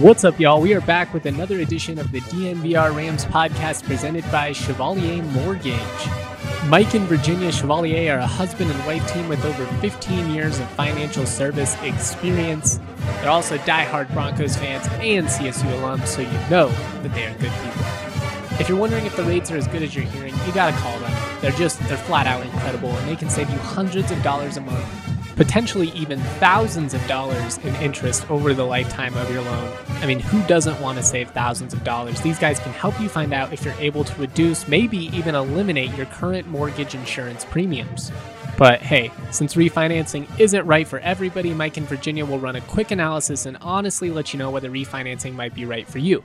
What's up, y'all? We are back with another edition of the DNVR Rams podcast presented by Chevalier Mortgage. Mike and Virginia Chevalier are a husband and wife team with over 15 years of financial service experience. They're also diehard Broncos fans and CSU alums, so you know that they are good people. If you're wondering if the rates are as good as you're hearing, you gotta call them. They're just, they're flat out incredible, and they can save you hundreds of dollars a month potentially even thousands of dollars in interest over the lifetime of your loan. I mean, who doesn't want to save thousands of dollars? These guys can help you find out if you're able to reduce, maybe even eliminate your current mortgage insurance premiums. But hey, since refinancing isn't right for everybody, Mike and Virginia will run a quick analysis and honestly let you know whether refinancing might be right for you.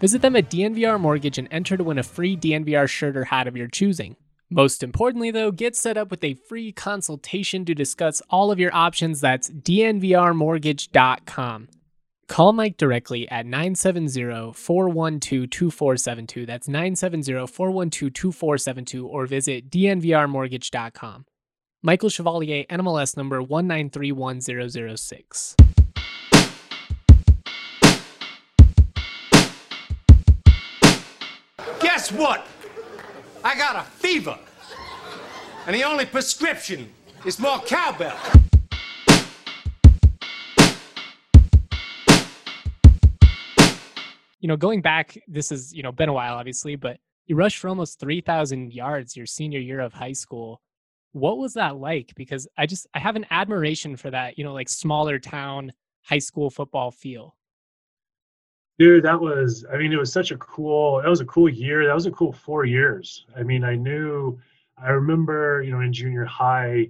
Visit them at DNVR Mortgage and enter to win a free DNVR shirt or hat of your choosing. Most importantly, though, get set up with a free consultation to discuss all of your options. That's dnvrmortgage.com. Call Mike directly at 970 412 2472. That's 970 412 2472 or visit dnvrmortgage.com. Michael Chevalier, NMLS number 1931006. Guess what? I got a fever. And the only prescription is more cowbell. You know, going back, this has, you know, been a while, obviously, but you rushed for almost 3,000 yards your senior year of high school. What was that like? Because I just, I have an admiration for that, you know, like smaller town high school football feel. Dude, that was, I mean, it was such a cool, that was a cool year. That was a cool four years. I mean, I knew, I remember, you know, in junior high,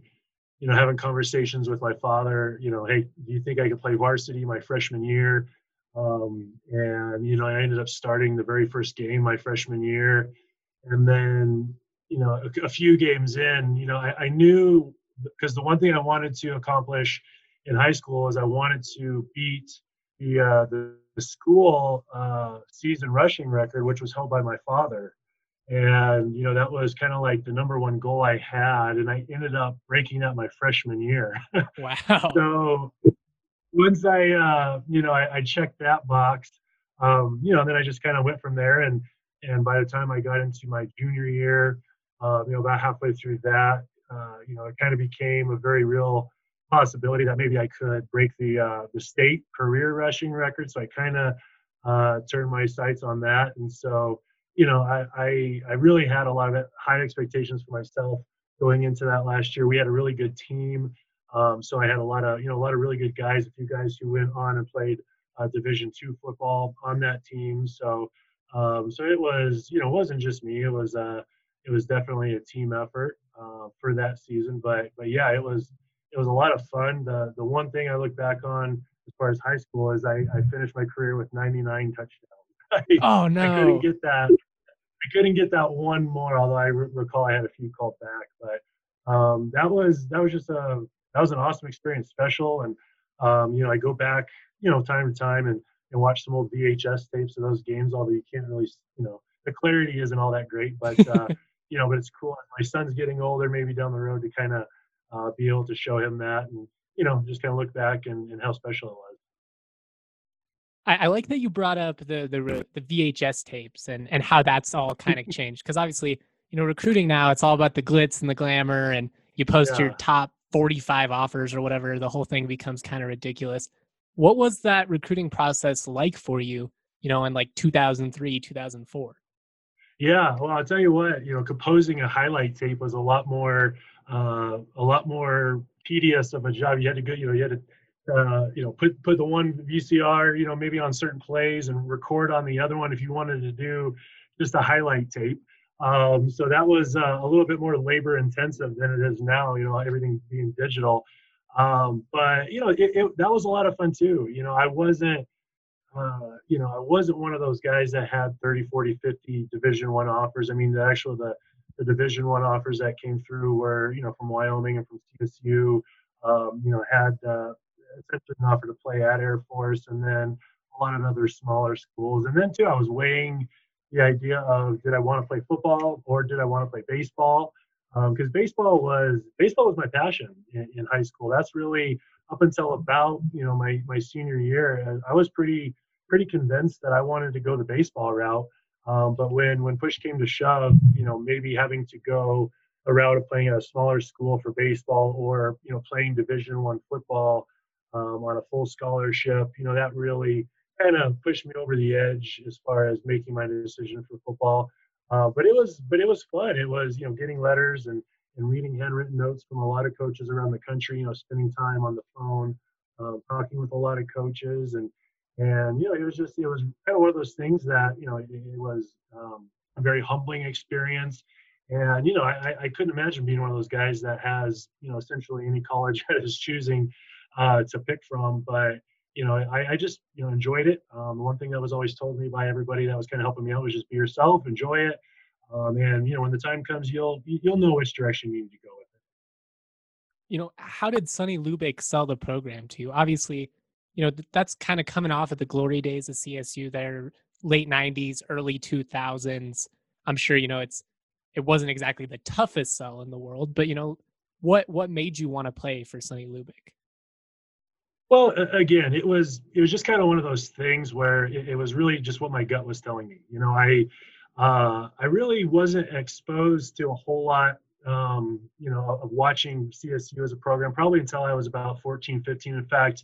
you know, having conversations with my father, you know, hey, do you think I could play varsity my freshman year? Um, and, you know, I ended up starting the very first game my freshman year. And then, you know, a, a few games in, you know, I, I knew because the one thing I wanted to accomplish in high school is I wanted to beat the, uh, the the school uh, season rushing record, which was held by my father. And, you know, that was kind of like the number one goal I had. And I ended up breaking that my freshman year. Wow. so once I, uh, you know, I, I checked that box, um, you know, then I just kind of went from there. And, and by the time I got into my junior year, uh, you know, about halfway through that, uh, you know, it kind of became a very real possibility that maybe I could break the uh, the state career rushing record. So I kind of uh, turned my sights on that, and so you know I, I, I really had a lot of high expectations for myself going into that last year. We had a really good team, um, so I had a lot of you know a lot of really good guys. A few guys who went on and played uh, Division two football on that team. So um, so it was you know it wasn't just me. It was uh it was definitely a team effort uh, for that season. But but yeah, it was it was a lot of fun. The the one thing I look back on as far as high school is I, I finished my career with 99 touchdowns. I, oh no! I couldn't get that. I couldn't get that one more. Although I re- recall I had a few called back, but um, that was that was just a that was an awesome experience, special. And um, you know, I go back, you know, time to time and and watch some old VHS tapes of those games. Although you can't really, you know, the clarity isn't all that great, but uh, you know, but it's cool. My son's getting older, maybe down the road to kind of uh, be able to show him that and you know just kind of look back and, and how special it was. I, I, like that you brought up the, the the VHS tapes and and how that's all kind of changed because obviously you know recruiting now it's all about the glitz and the glamour and you post yeah. your top 45 offers or whatever the whole thing becomes kind of ridiculous. What was that recruiting process like for you you know in like 2003 2004 yeah well i'll tell you what you know composing a highlight tape was a lot more uh, a lot more tedious of a job. You had to go, you know, you had to, uh, you know, put put the one VCR, you know, maybe on certain plays and record on the other one if you wanted to do just a highlight tape. Um, so that was uh, a little bit more labor intensive than it is now. You know, everything being digital. Um, but you know, it, it, that was a lot of fun too. You know, I wasn't. Uh, you know, I wasn't one of those guys that had 30, 40, 50 Division One offers. I mean, the actual the the Division One offers that came through were you know from Wyoming and from CSU. Um, you know had uh, essentially an offer to play at Air Force, and then a lot of other smaller schools. And then too, I was weighing the idea of did I want to play football or did I want to play baseball? Because um, baseball was baseball was my passion in, in, high school. That's really up until about you know my my senior year. I was pretty pretty convinced that I wanted to go the baseball route. Um, but when when push came to shove, you know, maybe having to go a route of playing at a smaller school for baseball or you know playing Division One football um, on a full scholarship, you know, that really kind of pushed me over the edge as far as making my decision for football. Uh, but it was but it was fun. It was you know getting letters and and reading handwritten notes from a lot of coaches around the country. You know, spending time on the phone, uh, talking with a lot of coaches, and and you know, it was just it was kind of one of those things that you know it, it was um, a very humbling experience. And you know, I, I couldn't imagine being one of those guys that has you know essentially any college that is choosing uh, to pick from. But you know, I, I just you know enjoyed it. Um, one thing that was always told me by everybody that was kind of helping me out was just be yourself, enjoy it, um, and you know when the time comes, you'll you'll know which direction you need to go with it. You know, how did Sonny Lubick sell the program to you? Obviously, you know that's kind of coming off of the glory days of CSU. There, late '90s, early 2000s. I'm sure you know it's it wasn't exactly the toughest sell in the world, but you know what what made you want to play for Sonny Lubick? Well, again, it was it was just kind of one of those things where it, it was really just what my gut was telling me. You know, I uh, I really wasn't exposed to a whole lot, um, you know, of watching CSU as a program probably until I was about 14, 15. In fact,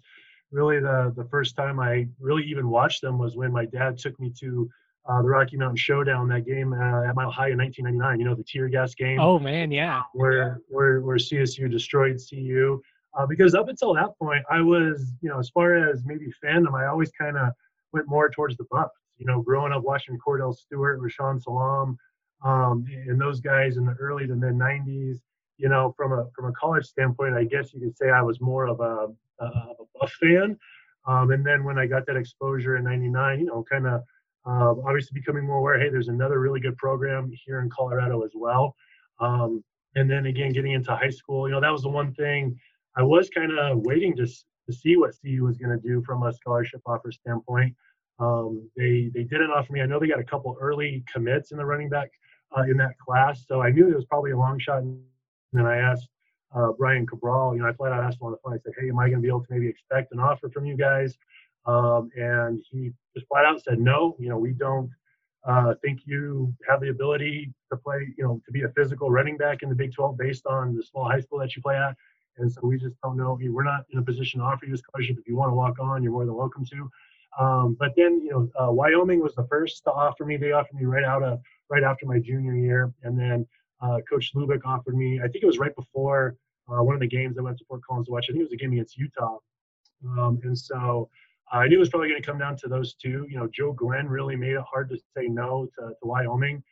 really the the first time I really even watched them was when my dad took me to uh, the Rocky Mountain Showdown, that game uh, at Mile High in 1999. You know, the tear gas game. Oh man, yeah. Where where where CSU destroyed CU. Uh, because up until that point, I was, you know, as far as maybe fandom, I always kind of went more towards the Buffs. You know, growing up watching Kordell Stewart, Rashaan Salaam, um, and those guys in the early to mid 90s. You know, from a from a college standpoint, I guess you could say I was more of a, a, a Buff fan. Um, and then when I got that exposure in '99, you know, kind of uh, obviously becoming more aware. Hey, there's another really good program here in Colorado as well. Um, and then again, getting into high school, you know, that was the one thing I was kind of waiting to to see what CU was going to do from a scholarship offer standpoint. Um, they they didn't offer me. I know they got a couple early commits in the running back uh, in that class, so I knew it was probably a long shot. And then I asked uh, Brian Cabral. You know, I flat out asked him on the phone. I said, "Hey, am I going to be able to maybe expect an offer from you guys?" Um, and he just flat out said, "No. You know, we don't uh, think you have the ability to play. You know, to be a physical running back in the Big 12 based on the small high school that you play at." And so we just don't know. We're not in a position to offer you a scholarship. If you want to walk on, you're more than welcome to. Um, but then, you know, uh, Wyoming was the first to offer me. They offered me right out of right after my junior year, and then uh, Coach Lubick offered me. I think it was right before uh, one of the games I went to Fort Collins to watch. I think it was a game against Utah, um, and so I knew it was probably going to come down to those two. You know, Joe Glenn really made it hard to say no to, to Wyoming.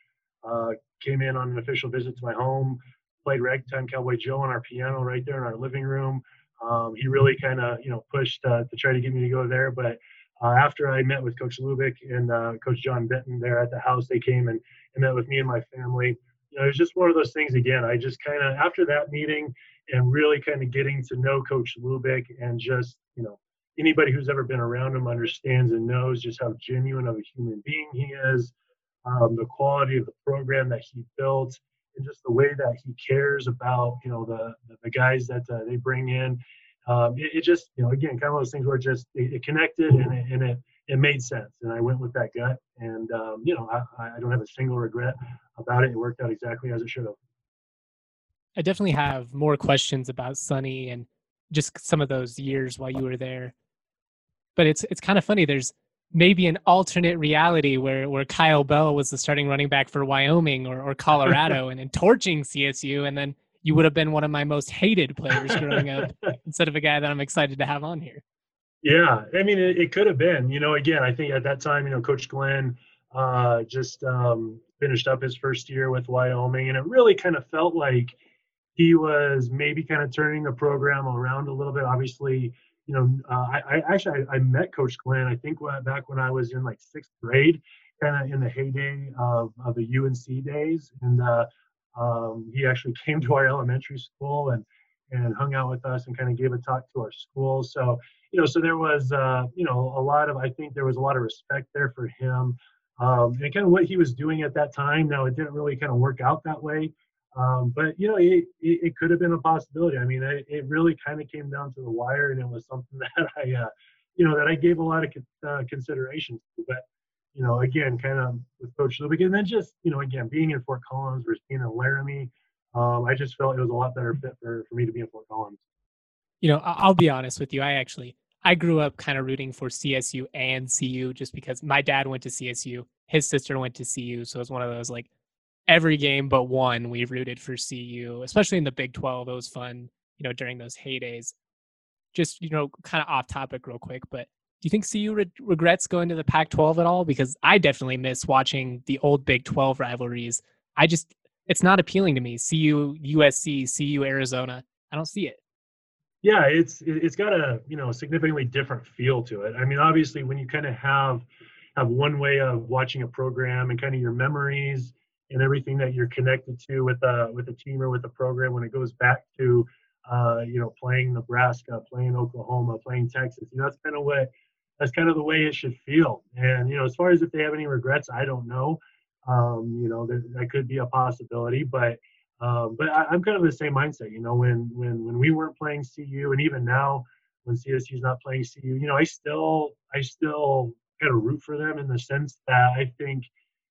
Uh, came in on an official visit to my home played Ragtime Cowboy Joe on our piano right there in our living room. Um, he really kind of you know pushed uh, to try to get me to go there. But uh, after I met with Coach Lubick and uh, Coach John Benton there at the house, they came and, and met with me and my family. You know, it was just one of those things again. I just kind of after that meeting and really kind of getting to know Coach Lubick and just you know anybody who's ever been around him understands and knows just how genuine of a human being he is, um, the quality of the program that he built, and just the way that he cares about you know the the, guys that uh, they bring in. Um, it, it, just you know again kind of those things where it just it, it connected and it, and it it made sense and I went with that gut and um, you know I, I don't have a single regret about it. It worked out exactly as it should have. I definitely have more questions about Sonny and just some of those years while you were there. But it's it's kind of funny. There's maybe an alternate reality where, where Kyle Bell was the starting running back for Wyoming or, or Colorado and, and torching CSU, and then you would have been one of my most hated players growing up instead of a guy that I'm excited to have on here. Yeah, I mean, it, it could have been. You know, again, I think at that time, you know, Coach Glenn uh, just um, finished up his first year with Wyoming, and it really kind of felt like he was maybe kind of turning the program around a little bit. Obviously, you know, uh, I, I, actually I, I, met Coach Glenn. I think back when I was in like sixth grade, kind of in the heyday of, of the UNC days, and uh, um, he actually came to our elementary school and and hung out with us and kind of gave a talk to our school. So you know, so there was uh, you know a lot of I think there was a lot of respect there for him. Um, and kind of what he was doing at that time. Now it didn't really kind of work out that way, um, but you know, it, it, it, could have been a possibility. I mean, it, it really kind of came down to the wire, and it was something that I, uh, you know, that I gave a lot of uh, consideration to. But you know, again, kind of with Coach Lubick, and then just you know, again, being in Fort Collins versus being in Laramie, um, I just felt it was a lot better fit for for me to be in Fort Collins. You know, I'll be honest with you. I actually I grew up kind of rooting for CSU and CU just because my dad went to CSU, his sister went to CU, so it was one of those like every game but one we rooted for CU, especially in the Big 12. It was fun, you know, during those heydays. Just, you know, kind of off topic real quick, but do you think CU re- regrets going to the Pac 12 at all? Because I definitely miss watching the old Big 12 rivalries. I just, it's not appealing to me. CU, USC, CU, Arizona. I don't see it. Yeah, it's it's got a you know significantly different feel to it. I mean, obviously, when you kind of have have one way of watching a program and kind of your memories and everything that you're connected to with a with a team or with a program when it goes back to uh, you know playing Nebraska, playing Oklahoma, playing Texas. You know that's kind of what that's kind of the way it should feel. And you know as far as if they have any regrets, I don't know. Um, you know that could be a possibility, but um, but I, am kind of the same mindset. You know when when when we weren't playing CU and even now when CSU's not playing CU, you know I still I still kind of root for them in the sense that I think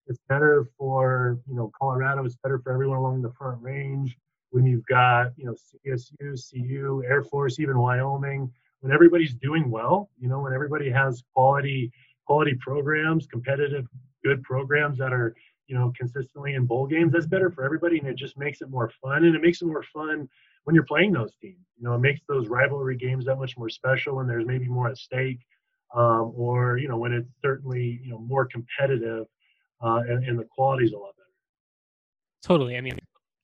it's better for you know Colorado. It's better for everyone along the Front Range. When you've got you know CSU, CU, Air Force, even Wyoming, when everybody's doing well, you know, when everybody has quality quality programs, competitive, good programs that are you know consistently in bowl games, that's better for everybody, and it just makes it more fun. And it makes it more fun when you're playing those teams. You know, it makes those rivalry games that much more special, and there's maybe more at stake. Um, or you know when it's certainly you know more competitive uh, and, and the quality's a lot better. Totally. I mean,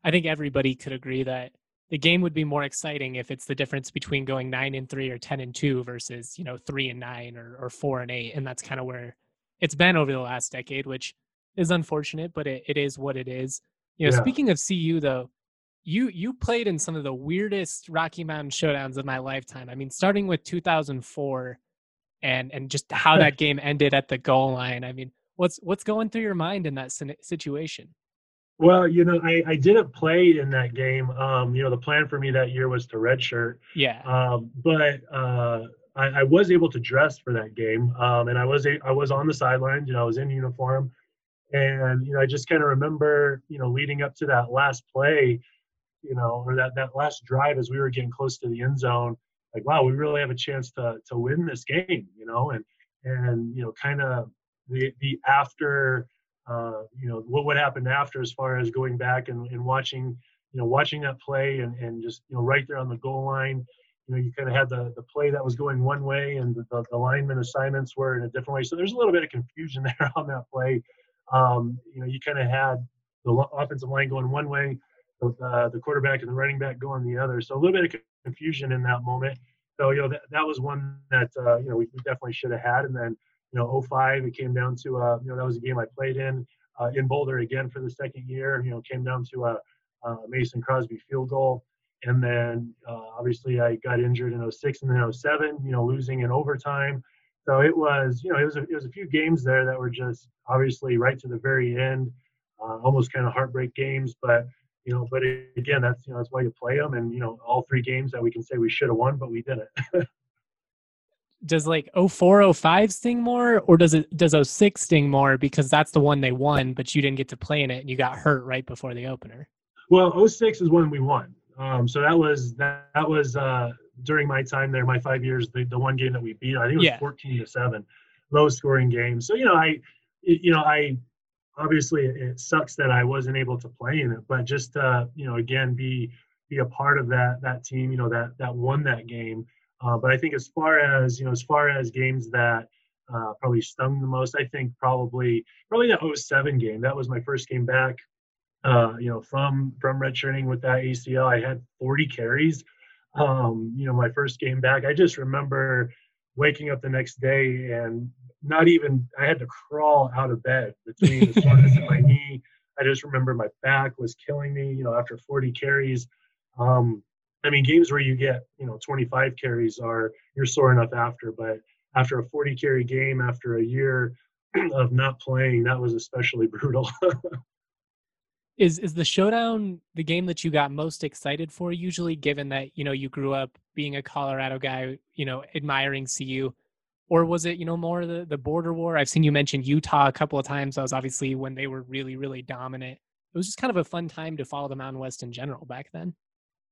I think everybody could agree that the game would be more exciting if it's the difference between going nine and three or ten and two versus you know three and nine or, or four and eight, and that's kind of where it's been over the last decade, which is unfortunate, but it, it is what it is. You know, yeah. speaking of CU though, you you played in some of the weirdest Rocky Mountain showdowns of my lifetime. I mean, starting with 2004, and and just how that game ended at the goal line. I mean, what's what's going through your mind in that situation? Well, you know, I, I didn't play in that game. Um, you know, the plan for me that year was to redshirt. Yeah. Um, but uh, I, I, was able to dress for that game, um, and I was a, I was on the sidelines. You know, I was in uniform, and you know, I just kind of remember, you know, leading up to that last play, you know, or that that last drive as we were getting close to the end zone. Like, wow, we really have a chance to to win this game, you know, and and you know, kind of the the after uh, you know what what happened after as far as going back and, and watching you know watching that play and, and just you know right there on the goal line you know you kind of had the the play that was going one way and the, the, the lineman assignments were in a different way so there's a little bit of confusion there on that play um, you know you kind of had the offensive line going one way the, uh, the quarterback and the running back going the other so a little bit of confusion in that moment so you know that, that was one that uh, you know we, we definitely should have had and then you know 05 it came down to uh, you know that was a game I played in uh, in Boulder again for the second year. You know came down to a, a Mason Crosby field goal, and then uh, obviously I got injured in 06 and then 07. You know losing in overtime. So it was you know it was a, it was a few games there that were just obviously right to the very end, uh, almost kind of heartbreak games, but. You know, but again, that's you know that's why you play them, and you know all three games that we can say we should have won, but we didn't. does like 0405 sting more or does it does 06 sting more because that's the one they won but you didn't get to play in it and you got hurt right before the opener well 06 is when we won um, so that was that, that was uh, during my time there my five years the, the one game that we beat i think it was yeah. 14 to 7 low scoring game so you know i you know i obviously it sucks that i wasn't able to play in it but just uh you know again be be a part of that that team you know that that won that game uh, but I think as far as you know, as far as games that uh, probably stung the most, I think probably probably the 07 game. That was my first game back. Uh, you know, from from redshirting with that ACL, I had 40 carries. Um, you know, my first game back. I just remember waking up the next day and not even I had to crawl out of bed between the soreness in my knee. I just remember my back was killing me. You know, after 40 carries. Um, I mean, games where you get, you know, 25 carries are you're sore enough after, but after a 40 carry game, after a year of not playing, that was especially brutal. Is is the showdown the game that you got most excited for? Usually, given that you know you grew up being a Colorado guy, you know, admiring CU. or was it you know more the the border war? I've seen you mention Utah a couple of times. That was obviously when they were really really dominant. It was just kind of a fun time to follow the Mountain West in general back then.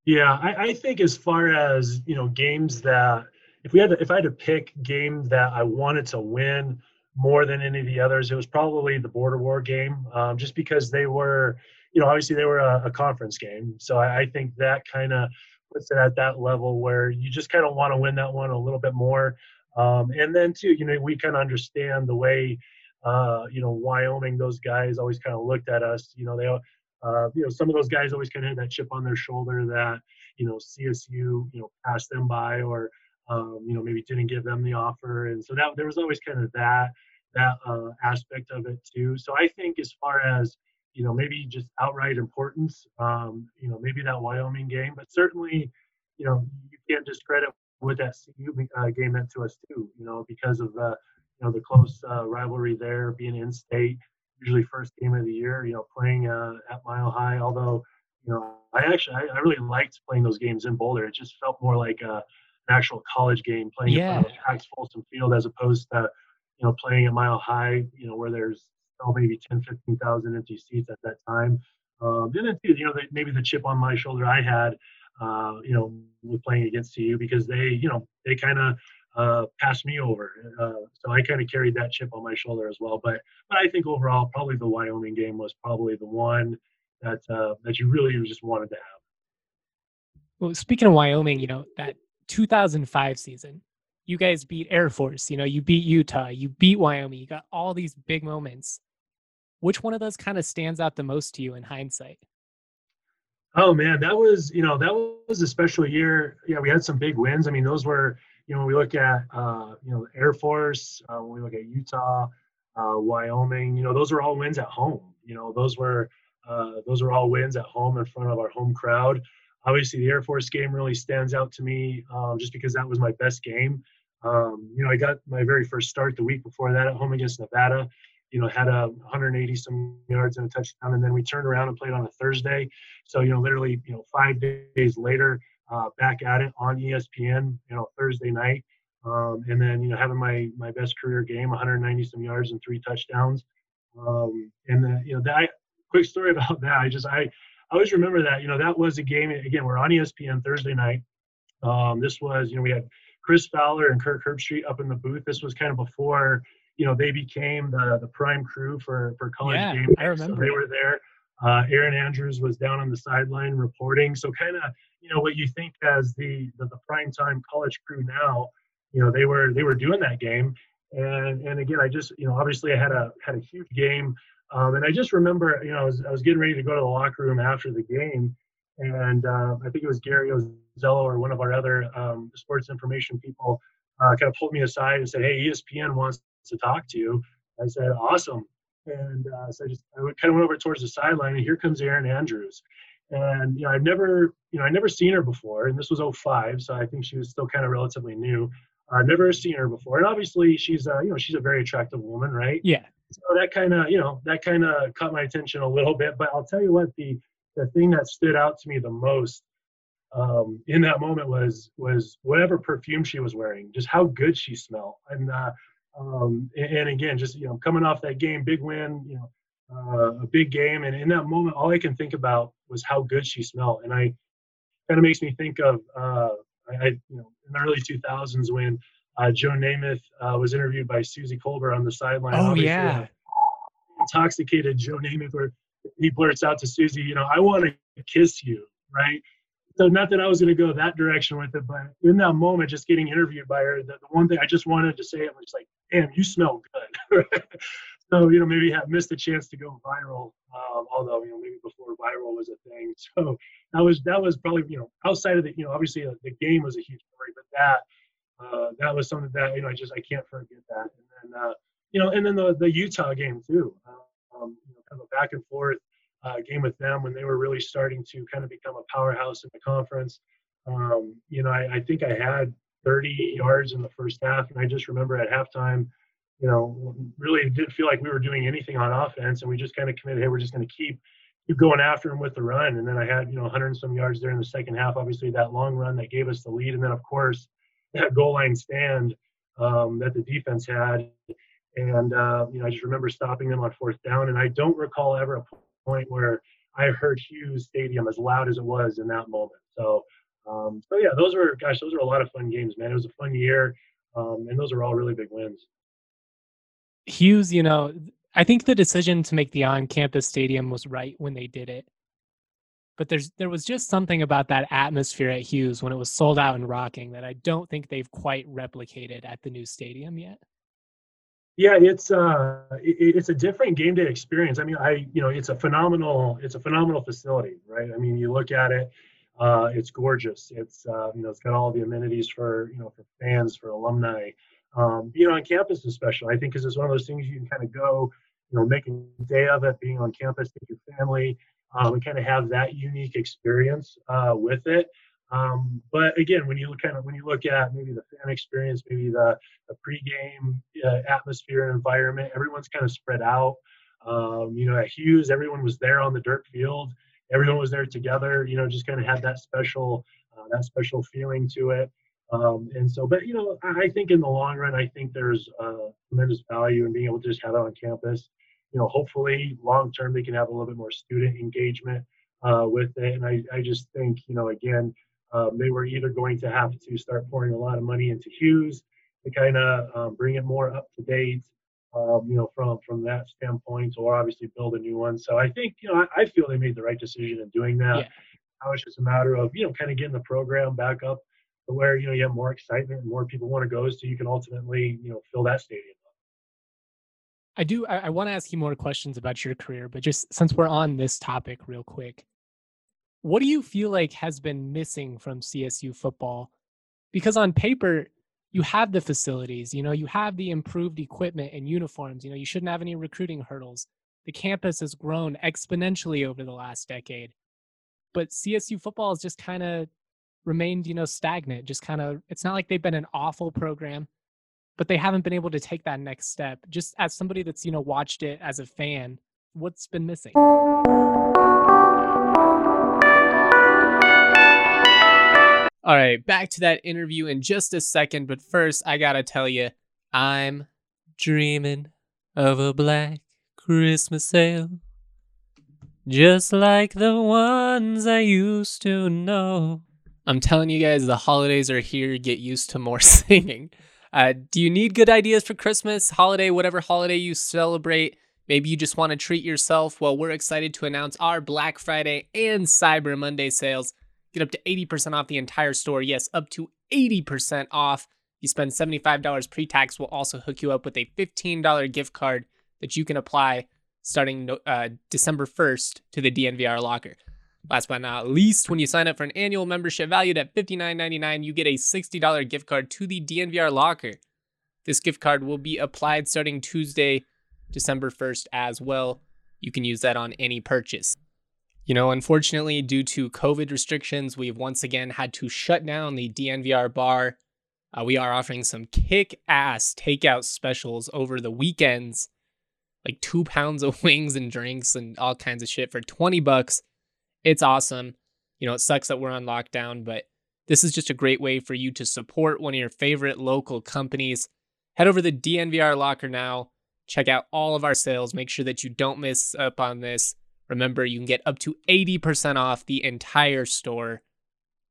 Yeah, I, I think as far as you know, games that if we had to, if I had to pick game that I wanted to win more than any of the others, it was probably the border war game, um, just because they were, you know, obviously they were a, a conference game. So I, I think that kind of puts it at that level where you just kind of want to win that one a little bit more. Um, and then too, you know, we kind of understand the way, uh, you know, Wyoming, those guys always kind of looked at us. You know, they, uh, you know, some of those guys always kind of had that chip on their shoulder that, you know, CSU, you know, passed them by or, um, you know, maybe didn't give them the offer. And so that there was always kind of that that uh, aspect of it too. So I think as far as you know, maybe just outright importance, um, you know, maybe that Wyoming game, but certainly, you know, you can't discredit what that CU uh, game meant to us too. You know, because of the you know the close uh, rivalry there, being in state, usually first game of the year. You know, playing uh, at Mile High, although you know, I actually I, I really liked playing those games in Boulder. It just felt more like a actual college game playing yeah. at Pax Folsom Field as opposed to you know playing at Mile High, you know where there's oh, maybe 10, 15,000 empty seats at that time. Um, then you know maybe the chip on my shoulder I had, uh, you know, with playing against CU because they you know they kind of uh, passed me over, uh, so I kind of carried that chip on my shoulder as well. But but I think overall probably the Wyoming game was probably the one that uh, that you really just wanted to have. Well, speaking of Wyoming, you know that 2005 season, you guys beat Air Force, you know, you beat Utah, you beat Wyoming, you got all these big moments. Which one of those kind of stands out the most to you in hindsight? Oh man, that was, you know, that was a special year. Yeah, we had some big wins. I mean, those were, you know, when we look at, uh, you know, Air Force, uh, when we look at Utah, uh, Wyoming, you know, those were all wins at home. You know, those were, uh, those were all wins at home in front of our home crowd obviously the Air Force game really stands out to me um, just because that was my best game. Um, you know, I got my very first start the week before that at home against Nevada. You know, had a 180 some yards and a touchdown, and then we turned around and played on a Thursday. So you know, literally, you know, five days later, uh, back at it on ESPN. You know, Thursday night, um, and then you know, having my my best career game, 190 some yards and three touchdowns. Um, and then you know, that quick story about that. I just I I always remember that. You know, that was a game. Again, we're on ESPN Thursday night. Um, this was, you know, we had Chris Fowler and Kirk Herbstreit up in the booth. This was kind of before, you know, they became the the prime crew for for college yeah, game. I remember. So they were there. Uh, Erin Andrews was down on the sideline reporting. So kind of, you know, what you think as the, the the prime time college crew now, you know, they were they were doing that game. And and again, I just, you know, obviously I had a had a huge game um, and I just remember, you know, I was, I was getting ready to go to the locker room after the game, and uh, I think it was Gary Ozzello or one of our other um, sports information people uh, kind of pulled me aside and said, "Hey, ESPN wants to talk to you." I said, "Awesome." And uh, so I just I kind of went over towards the sideline, and here comes Erin Andrews. And you know, I've never, you know, I never seen her before, and this was 05, so I think she was still kind of relatively new. I've never seen her before, and obviously she's, uh, you know, she's a very attractive woman, right? Yeah so that kind of you know that kind of caught my attention a little bit but i'll tell you what the the thing that stood out to me the most um, in that moment was was whatever perfume she was wearing just how good she smelled and uh, um, and, and, again just you know coming off that game big win you know uh, a big game and in that moment all i can think about was how good she smelled and i kind of makes me think of uh, I, you know in the early 2000s when uh, Joe Namath uh, was interviewed by Suzy Kolber on the sideline. Oh Obviously, yeah. Intoxicated Joe Namath, where he blurts out to Suzy, you know, I want to kiss you, right? So not that I was going to go that direction with it, but in that moment, just getting interviewed by her, the, the one thing I just wanted to say, it was like, damn, you smell good. so, you know, maybe have missed a chance to go viral. Um, although, you know, maybe before viral was a thing. So that was, that was probably, you know, outside of the, you know, obviously uh, the game was a huge story, but that, uh, that was something that you know I just I can't forget that. And then uh, you know, and then the the Utah game too. Um, know, kind of a back and forth uh, game with them when they were really starting to kind of become a powerhouse in the conference. Um, you know, I, I think I had 30 yards in the first half, and I just remember at halftime, you know, really didn't feel like we were doing anything on offense, and we just kind of committed, hey, we're just going to keep keep going after him with the run. And then I had, you know, 100 and some yards there in the second half. Obviously, that long run that gave us the lead, and then of course that goal line stand um, that the defense had. And, uh, you know, I just remember stopping them on fourth down. And I don't recall ever a point where I heard Hughes Stadium as loud as it was in that moment. So, um, so yeah, those were, gosh, those were a lot of fun games, man. It was a fun year. Um, and those are all really big wins. Hughes, you know, I think the decision to make the on-campus stadium was right when they did it. But there's there was just something about that atmosphere at Hughes when it was sold out and rocking that I don't think they've quite replicated at the new stadium yet. Yeah, it's uh, it, it's a different game day experience. I mean, I you know, it's a phenomenal it's a phenomenal facility, right? I mean, you look at it, uh, it's gorgeous. It's uh, you know, it's got all the amenities for you know for fans, for alumni. Um, being on campus is special, I think, because it's one of those things you can kind of go, you know, make a day of it, being on campus with your family, um, and kind of have that unique experience uh, with it. Um, but again, when you look kind of when you look at maybe the fan experience, maybe the, the pregame uh, atmosphere and environment, everyone's kind of spread out. Um, you know, at Hughes, everyone was there on the dirt field. Everyone was there together. You know, just kind of had that special uh, that special feeling to it. Um, and so, but you know, I think in the long run, I think there's uh, tremendous value in being able to just have it on campus. You know, hopefully, long term, they can have a little bit more student engagement uh, with it. And I, I just think, you know, again, um, they were either going to have to start pouring a lot of money into Hughes to kind of um, bring it more up to date, um, you know, from from that standpoint, or obviously build a new one. So I think, you know, I, I feel they made the right decision in doing that. Yeah. Now it's just a matter of, you know, kind of getting the program back up to where you know you have more excitement and more people want to go, so you can ultimately, you know, fill that stadium. I do. I, I want to ask you more questions about your career, but just since we're on this topic, real quick, what do you feel like has been missing from CSU football? Because on paper, you have the facilities, you know, you have the improved equipment and uniforms, you know, you shouldn't have any recruiting hurdles. The campus has grown exponentially over the last decade. But CSU football has just kind of remained, you know, stagnant, just kind of it's not like they've been an awful program, but they haven't been able to take that next step. Just as somebody that's, you know, watched it as a fan, what's been missing? All right, back to that interview in just a second, but first I gotta tell you, I'm dreaming of a black Christmas sale. Just like the ones I used to know. I'm telling you guys, the holidays are here. Get used to more singing. Uh, do you need good ideas for Christmas, holiday, whatever holiday you celebrate? Maybe you just want to treat yourself. Well, we're excited to announce our Black Friday and Cyber Monday sales Get up to 80% off the entire store. Yes, up to 80% off. You spend $75 pre tax, we'll also hook you up with a $15 gift card that you can apply starting uh, December 1st to the DNVR locker. Last but not least, when you sign up for an annual membership valued at $59.99, you get a $60 gift card to the DNVR locker. This gift card will be applied starting Tuesday, December 1st as well. You can use that on any purchase. You know, unfortunately, due to COVID restrictions, we've once again had to shut down the DNVR bar. Uh, we are offering some kick ass takeout specials over the weekends, like two pounds of wings and drinks and all kinds of shit for 20 bucks. It's awesome. You know, it sucks that we're on lockdown, but this is just a great way for you to support one of your favorite local companies. Head over to the DNVR locker now. Check out all of our sales. Make sure that you don't miss up on this. Remember, you can get up to 80% off the entire store.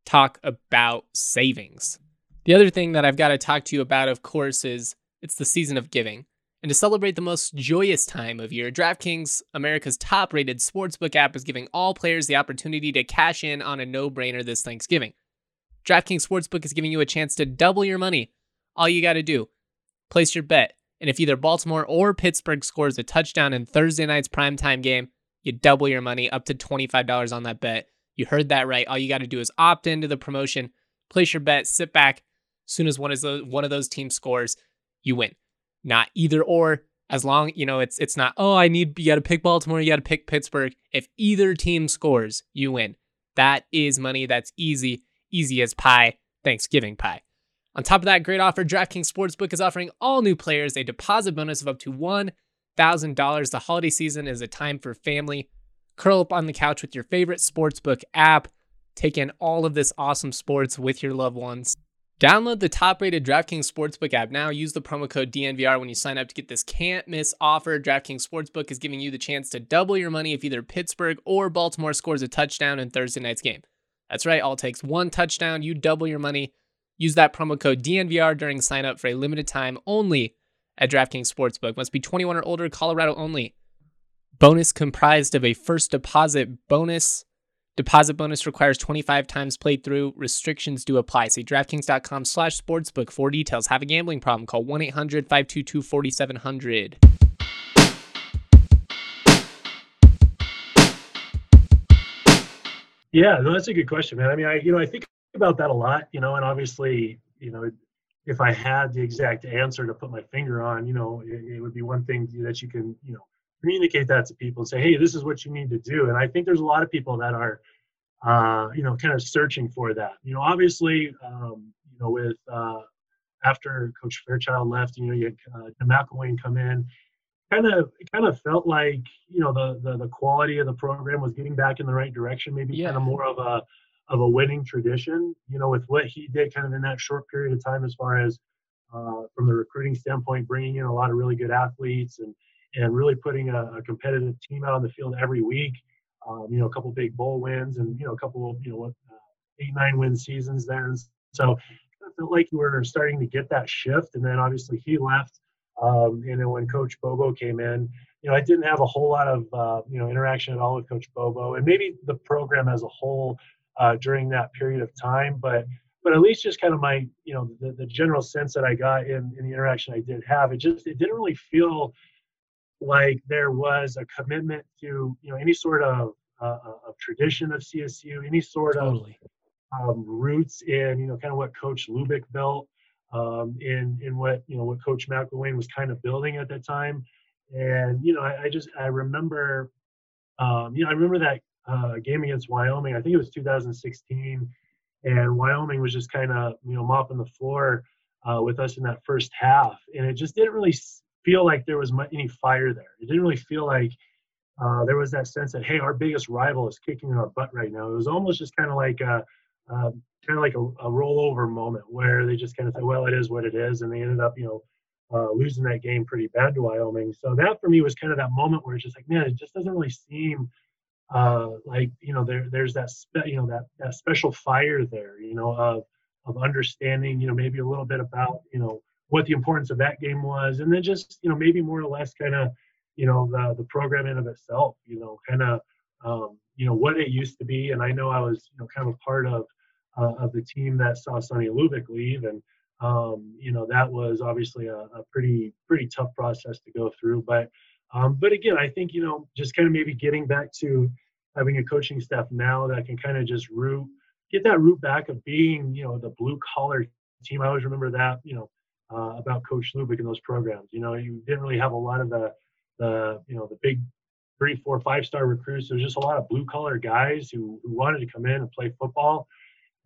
Talk about savings. The other thing that I've got to talk to you about, of course, is it's the season of giving. And to celebrate the most joyous time of year, DraftKings, America's top rated sportsbook app, is giving all players the opportunity to cash in on a no brainer this Thanksgiving. DraftKings Sportsbook is giving you a chance to double your money. All you got to do, place your bet. And if either Baltimore or Pittsburgh scores a touchdown in Thursday night's primetime game, you double your money up to $25 on that bet. You heard that right. All you got to do is opt into the promotion, place your bet, sit back. As soon as one of those one of those teams scores, you win. Not either or. As long you know it's it's not. Oh, I need you got to pick Baltimore. You got to pick Pittsburgh. If either team scores, you win. That is money. That's easy, easy as pie. Thanksgiving pie. On top of that, great offer. DraftKings Sportsbook is offering all new players a deposit bonus of up to one $1,000. The holiday season is a time for family. Curl up on the couch with your favorite sportsbook app. Take in all of this awesome sports with your loved ones. Download the top rated DraftKings Sportsbook app now. Use the promo code DNVR when you sign up to get this can't miss offer. DraftKings Sportsbook is giving you the chance to double your money if either Pittsburgh or Baltimore scores a touchdown in Thursday night's game. That's right, all takes one touchdown, you double your money. Use that promo code DNVR during sign up for a limited time only at DraftKings Sportsbook. Must be 21 or older, Colorado only. Bonus comprised of a first deposit bonus Deposit bonus requires 25 times played through. Restrictions do apply. See DraftKings.com slash sportsbook for details. Have a gambling problem? Call 1-800-522-4700. Yeah, no, that's a good question, man. I mean, I you know I think about that a lot, you know, and obviously, you know, if I had the exact answer to put my finger on, you know, it, it would be one thing that you can, you know, communicate that to people and say, hey, this is what you need to do. And I think there's a lot of people that are, uh, you know, kind of searching for that. You know, obviously, um, you know, with uh, after Coach Fairchild left, you know, you had uh, McElwain come in. Kind of, kind of felt like you know the, the the quality of the program was getting back in the right direction. Maybe yeah. kind of more of a of a winning tradition. You know, with what he did, kind of in that short period of time, as far as uh, from the recruiting standpoint, bringing in a lot of really good athletes and and really putting a, a competitive team out on the field every week. Um, you know, a couple big bowl wins and you know a couple you know uh, eight nine win seasons there, so I felt like we were starting to get that shift. And then obviously he left. Um, and then when Coach Bobo came in, you know, I didn't have a whole lot of uh, you know interaction at all with Coach Bobo, and maybe the program as a whole uh, during that period of time, but but at least just kind of my you know the, the general sense that I got in, in the interaction I did have, it just it didn't really feel like there was a commitment to you know any sort of uh, uh of tradition of CSU, any sort totally. of um, roots in you know kind of what Coach Lubick built, um, in in what you know what Coach McElwain was kind of building at that time, and you know I, I just I remember, um, you know I remember that uh, game against Wyoming. I think it was 2016, and Wyoming was just kind of you know mopping the floor uh, with us in that first half, and it just didn't really feel like there was any fire there. It didn't really feel like uh, there was that sense that hey, our biggest rival is kicking our butt right now. It was almost just kind of like a kind of like a, a, rollover moment where they just kind of said, well, it is what it is, and they ended up you know uh, losing that game pretty bad to Wyoming. So that for me was kind of that moment where it's just like man, it just doesn't really seem uh, like you know there there's that spe- you know that that special fire there you know of of understanding you know maybe a little bit about you know what the importance of that game was, and then just you know maybe more or less kind of you know the the program in of itself, you know, kind of um, you know what it used to be. And I know I was you know kind of a part of uh, of the team that saw Sonny Lubick leave, and um, you know that was obviously a, a, pretty pretty tough process to go through. But um, but again, I think you know just kind of maybe getting back to having a coaching staff now that can kind of just root get that root back of being you know the blue collar team. I always remember that you know uh, about Coach Lubick and those programs. You know, you didn't really have a lot of the the you know the big three, four, five star recruits. There's just a lot of blue collar guys who, who wanted to come in and play football.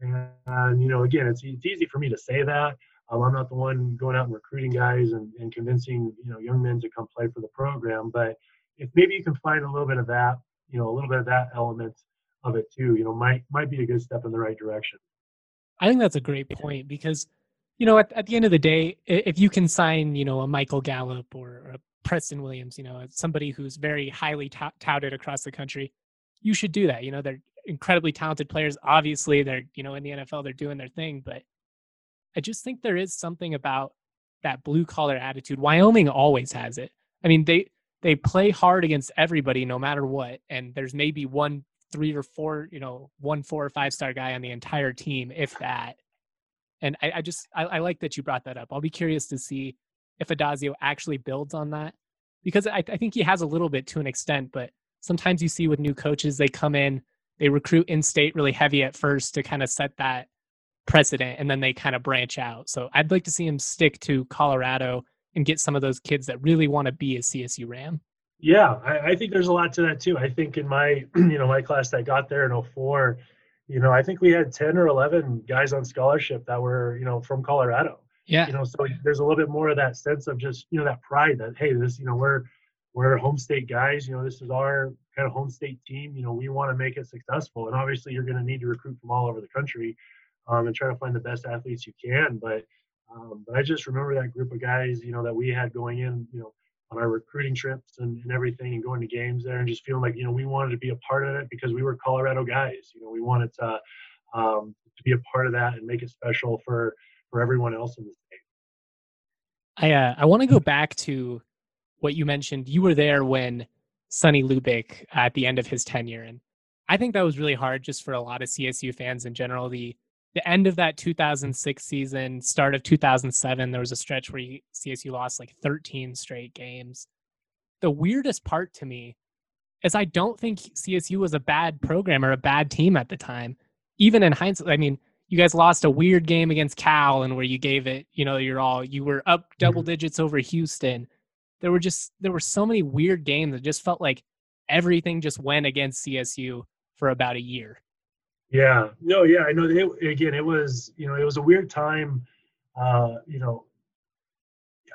And, and you know, again, it's it's easy for me to say that. Um, I'm not the one going out and recruiting guys and, and convincing you know young men to come play for the program. But if maybe you can find a little bit of that, you know, a little bit of that element of it too, you know, might might be a good step in the right direction. I think that's a great point because you know, at, at the end of the day, if you can sign, you know, a Michael Gallup or a Preston Williams, you know, somebody who's very highly t- touted across the country, you should do that. You know, they're incredibly talented players. Obviously, they're, you know, in the NFL, they're doing their thing. But I just think there is something about that blue collar attitude. Wyoming always has it. I mean, they, they play hard against everybody no matter what. And there's maybe one, three or four, you know, one, four or five star guy on the entire team, if that and I, I just I, I, like that you brought that up. I'll be curious to see if Addazio actually builds on that because I, I think he has a little bit to an extent, but sometimes you see with new coaches they come in, they recruit in state really heavy at first to kind of set that precedent and then they kind of branch out. So I'd like to see him stick to Colorado and get some of those kids that really want to be a CSU Ram. Yeah, I, I think there's a lot to that too. I think in my you know my class that got there in 04, you know, I think we had 10 or 11 guys on scholarship that were, you know, from Colorado. Yeah. You know, so there's a little bit more of that sense of just, you know, that pride that, hey, this, you know, we're, we're home state guys. You know, this is our kind of home state team. You know, we want to make it successful. And obviously, you're going to need to recruit from all over the country. Um, and try to find the best athletes you can. But um, but I just remember that group of guys, you know, that we had going in, you know, on our recruiting trips and, and everything, and going to games there, and just feeling like you know we wanted to be a part of it because we were Colorado guys. You know, we wanted to um, to be a part of that and make it special for for everyone else in the state. I uh, I want to go back to what you mentioned. You were there when Sonny Lubick at the end of his tenure, and I think that was really hard just for a lot of CSU fans in general. The the end of that 2006 season, start of 2007, there was a stretch where CSU lost like 13 straight games. The weirdest part to me is I don't think CSU was a bad program or a bad team at the time. Even in hindsight, I mean, you guys lost a weird game against Cal and where you gave it, you know, you're all you were up double mm-hmm. digits over Houston. There were just there were so many weird games that just felt like everything just went against CSU for about a year. Yeah, no, yeah, I know. It, again, it was you know it was a weird time. Uh, you know,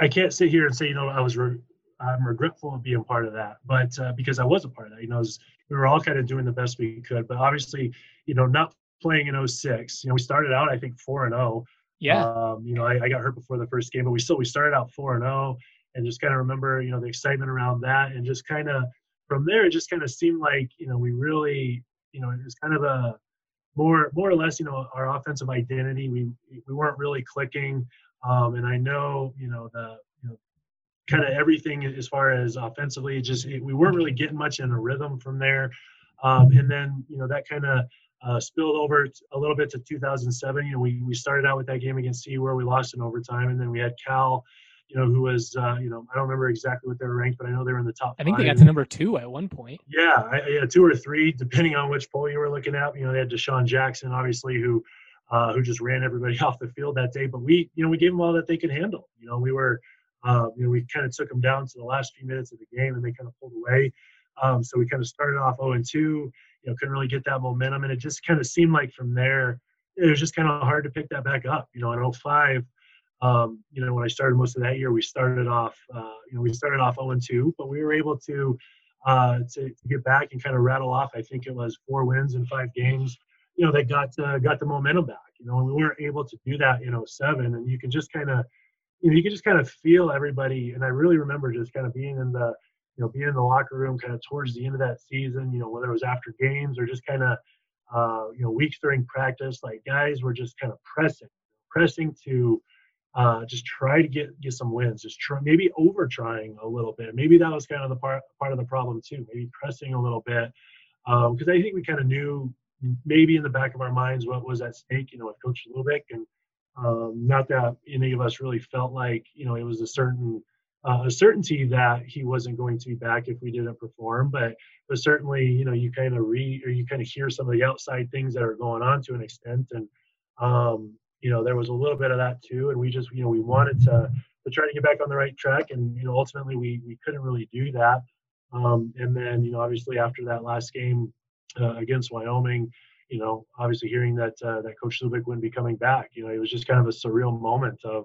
I can't sit here and say you know I was re- I'm regretful of being part of that, but uh, because I was a part of that, you know, was, we were all kind of doing the best we could. But obviously, you know, not playing in 06, you know, we started out I think four and zero. Oh. Yeah. Um, you know, I, I, got hurt before the first game, but we still we started out four and zero, oh and just kind of remember you know the excitement around that, and just kind of from there it just kind of seemed like you know we really you know it was kind of a more more or less, you know, our offensive identity. We we weren't really clicking, um, and I know you know the you know, kind of everything as far as offensively. Just it, we weren't really getting much in a rhythm from there, um, and then you know that kind of uh, spilled over a little bit to 2007. You know, we we started out with that game against C where we lost in overtime, and then we had Cal you know, who was, uh, you know, I don't remember exactly what they were ranked, but I know they were in the top. I think five. they got to number two at one point. Yeah, I, yeah, two or three, depending on which poll you were looking at. You know, they had DeSean Jackson, obviously, who uh, who just ran everybody off the field that day. But we, you know, we gave them all that they could handle. You know, we were, uh, you know, we kind of took them down to the last few minutes of the game, and they kind of pulled away. Um, so we kind of started off 0 and 2. You know, couldn't really get that momentum, and it just kind of seemed like from there, it was just kind of hard to pick that back up. You know, in 05 um, you know, when I started most of that year, we started off, uh, you know, we started off 0 2, but we were able to, uh, to, to get back and kind of rattle off. I think it was four wins in five games. You know, that got uh, got the momentum back. You know, and we weren't able to do that in 07. And you can just kind of, you know, you can just kind of feel everybody. And I really remember just kind of being in the, you know, being in the locker room kind of towards the end of that season. You know, whether it was after games or just kind of, uh, you know, weeks during practice, like guys were just kind of pressing, pressing to uh, just try to get get some wins. Just try maybe over trying a little bit. Maybe that was kind of the part part of the problem too. Maybe pressing a little bit because um, I think we kind of knew maybe in the back of our minds what was at stake. You know, with Coach Lubick, and um, not that any of us really felt like you know it was a certain uh, a certainty that he wasn't going to be back if we didn't perform. But but certainly you know you kind of read or you kind of hear some of the outside things that are going on to an extent and. Um, you know, there was a little bit of that too. And we just, you know, we wanted to, to try to get back on the right track. And, you know, ultimately we, we couldn't really do that. Um, and then, you know, obviously after that last game uh, against Wyoming, you know, obviously hearing that uh, that Coach Lubick wouldn't be coming back, you know, it was just kind of a surreal moment of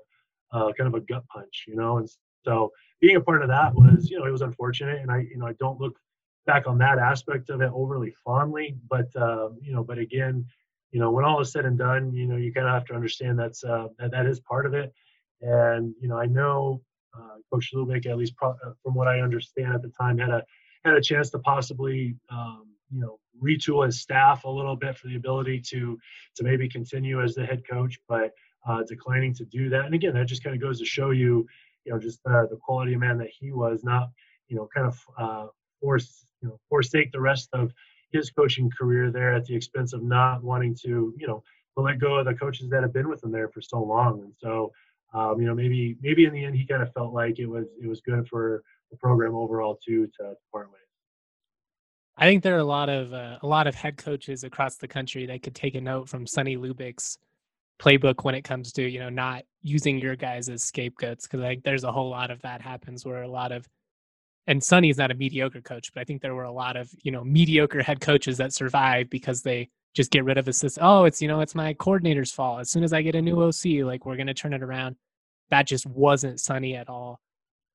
uh, kind of a gut punch, you know. And so being a part of that was, you know, it was unfortunate. And I, you know, I don't look back on that aspect of it overly fondly, but uh, you know, but again, you know, when all is said and done, you know, you kind of have to understand that's uh, that that is part of it. And you know, I know uh, Coach Lubick, at least pro- uh, from what I understand at the time, had a had a chance to possibly, um, you know, retool his staff a little bit for the ability to to maybe continue as the head coach, but uh, declining to do that. And again, that just kind of goes to show you, you know, just uh, the quality of man that he was, not, you know, kind of uh, force, you know, forsake the rest of his coaching career there at the expense of not wanting to, you know, to let go of the coaches that have been with him there for so long. And so, um, you know, maybe maybe in the end he kind of felt like it was it was good for the program overall too to, part ways. I think there are a lot of uh, a lot of head coaches across the country that could take a note from Sonny Lubick's playbook when it comes to you know not using your guys as scapegoats because like there's a whole lot of that happens where a lot of and Sonny's not a mediocre coach, but I think there were a lot of, you know, mediocre head coaches that survive because they just get rid of assist. Oh, it's, you know, it's my coordinator's fault. As soon as I get a new OC, like we're going to turn it around. That just wasn't Sonny at all.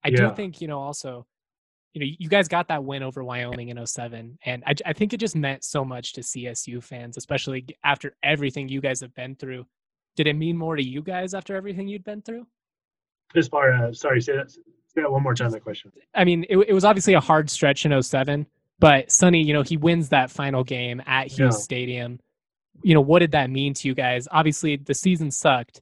I yeah. do think, you know, also you know, you guys got that win over Wyoming in 07. And I, I think it just meant so much to CSU fans, especially after everything you guys have been through. Did it mean more to you guys after everything you'd been through? As far as, sorry, say that, that one more time, that question. I mean, it, it was obviously a hard stretch in 07, but Sonny, you know, he wins that final game at Hughes yeah. Stadium. You know, what did that mean to you guys? Obviously, the season sucked,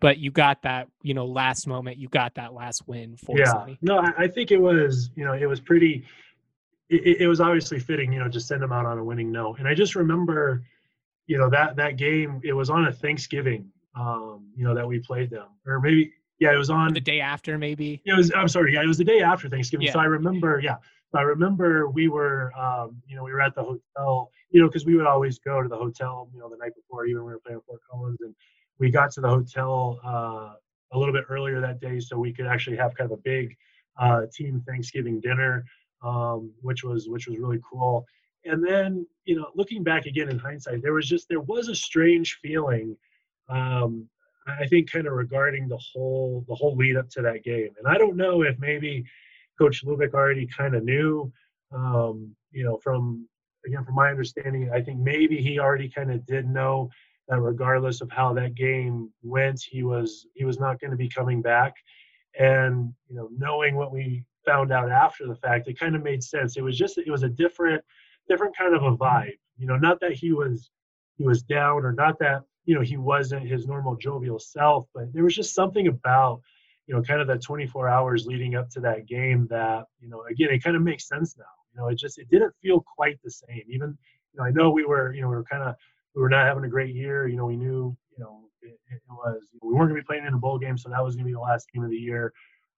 but you got that you know last moment you got that last win for yeah Sonny. no I, think it was you know it was pretty it, it, was obviously fitting you know just send them out on a winning note and i just remember you know that that game it was on a thanksgiving um you know that we played them or maybe yeah it was on the day after maybe it was i'm sorry yeah it was the day after thanksgiving yeah. so i remember yeah i remember we were um you know we were at the hotel you know because we would always go to the hotel you know the night before even when we were playing fort collins and we got to the hotel uh, a little bit earlier that day so we could actually have kind of a big uh, team Thanksgiving dinner, um, which was which was really cool. And then you know, looking back again in hindsight, there was just there was a strange feeling. Um, I think kind of regarding the whole the whole lead up to that game, and I don't know if maybe Coach Lubick already kind of knew, um, you know, from again from my understanding, I think maybe he already kind of did know that regardless of how that game went, he was he was not going to be coming back. And you know, knowing what we found out after the fact, it kind of made sense. It was just it was a different different kind of a vibe. You know, not that he was he was down or not that you know he wasn't his normal jovial self, but there was just something about you know kind of that 24 hours leading up to that game that you know again it kind of makes sense now. You know, it just it didn't feel quite the same. Even you know, I know we were you know we were kind of we were not having a great year. You know, we knew, you know, it, it was we weren't going to be playing in a bowl game, so that was going to be the last game of the year.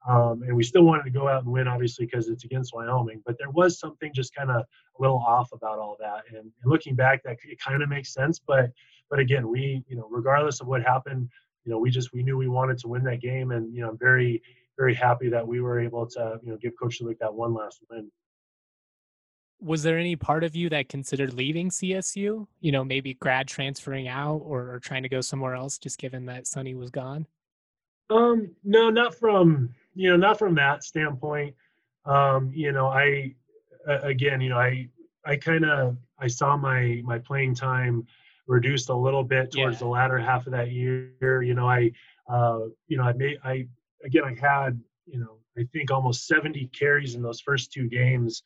Um, and we still wanted to go out and win, obviously, because it's against Wyoming. But there was something just kind of a little off about all that. And, and looking back, that it kind of makes sense. But but again, we you know, regardless of what happened, you know, we just we knew we wanted to win that game, and you know, I'm very very happy that we were able to you know give Coach Luke that one last win was there any part of you that considered leaving CSU? You know, maybe grad transferring out or, or trying to go somewhere else, just given that Sonny was gone. Um, no, not from you know, not from that standpoint. Um, you know, I again, you know, I I kind of I saw my my playing time reduced a little bit towards yeah. the latter half of that year. You know, I uh, you know, I made I again I had you know I think almost 70 carries in those first two games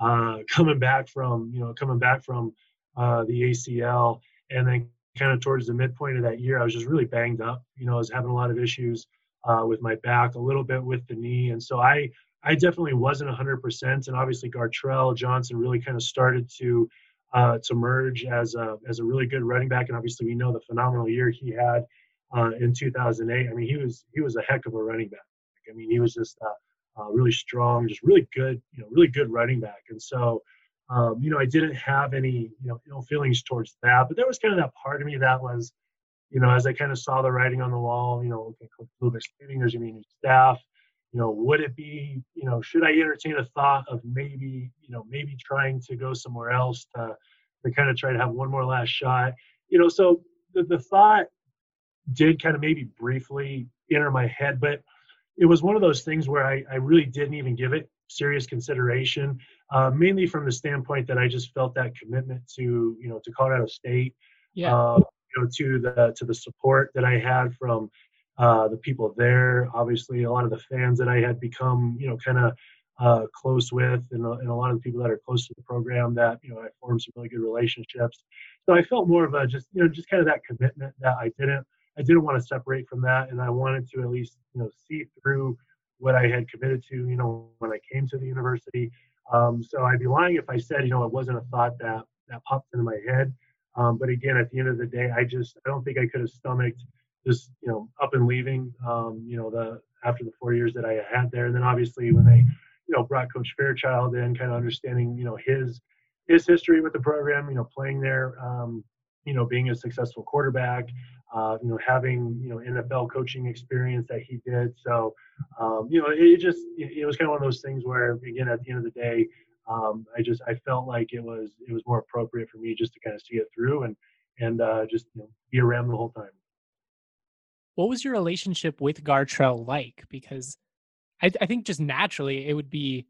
uh, coming back from you know coming back from uh, the ACL, and then kind of towards the midpoint of that year, I was just really banged up. You know, I was having a lot of issues uh, with my back, a little bit with the knee, and so I I definitely wasn't 100%. And obviously, Gartrell Johnson really kind of started to uh, to merge as a as a really good running back, and obviously we know the phenomenal year he had uh, in 2008. I mean, he was he was a heck of a running back. I mean, he was just uh, really strong, just really good, you know, really good running back. And so, um, you know, I didn't have any, you know, ill feelings towards that, but there was kind of that part of me that was, you know, as I kind of saw the writing on the wall, you know, okay, Coach leaving, there's gonna be new staff. You know, would it be, you know, should I entertain a thought of maybe, you know, maybe trying to go somewhere else to, to kind of try to have one more last shot? You know, so the, the thought did kind of maybe briefly enter my head, but it was one of those things where I, I really didn't even give it serious consideration, uh, mainly from the standpoint that I just felt that commitment to you know to Colorado State, yeah. Uh, you know to the to the support that I had from uh, the people there. Obviously, a lot of the fans that I had become you know kind of uh, close with, and, and a lot of the people that are close to the program that you know I formed some really good relationships. So I felt more of a just you know just kind of that commitment that I didn't I didn't want to separate from that, and I wanted to at least you know see through what I had committed to. You know, when I came to the university. Um, so I'd be lying if I said you know it wasn't a thought that that popped into my head. Um, but again, at the end of the day, I just I don't think I could have stomached just you know up and leaving. Um, you know the after the four years that I had there, and then obviously when they you know brought Coach Fairchild in, kind of understanding you know his his history with the program, you know playing there, um, you know being a successful quarterback, uh, you know, having you know NFL coaching experience that he did. So, um, you know, it just it, was kind of one of those things where, again, at the end of the day, um, I just I felt like it was it was more appropriate for me just to kind of see it through and and uh, just you know, be around the whole time. What was your relationship with Gartrell like? Because I, I think just naturally it would be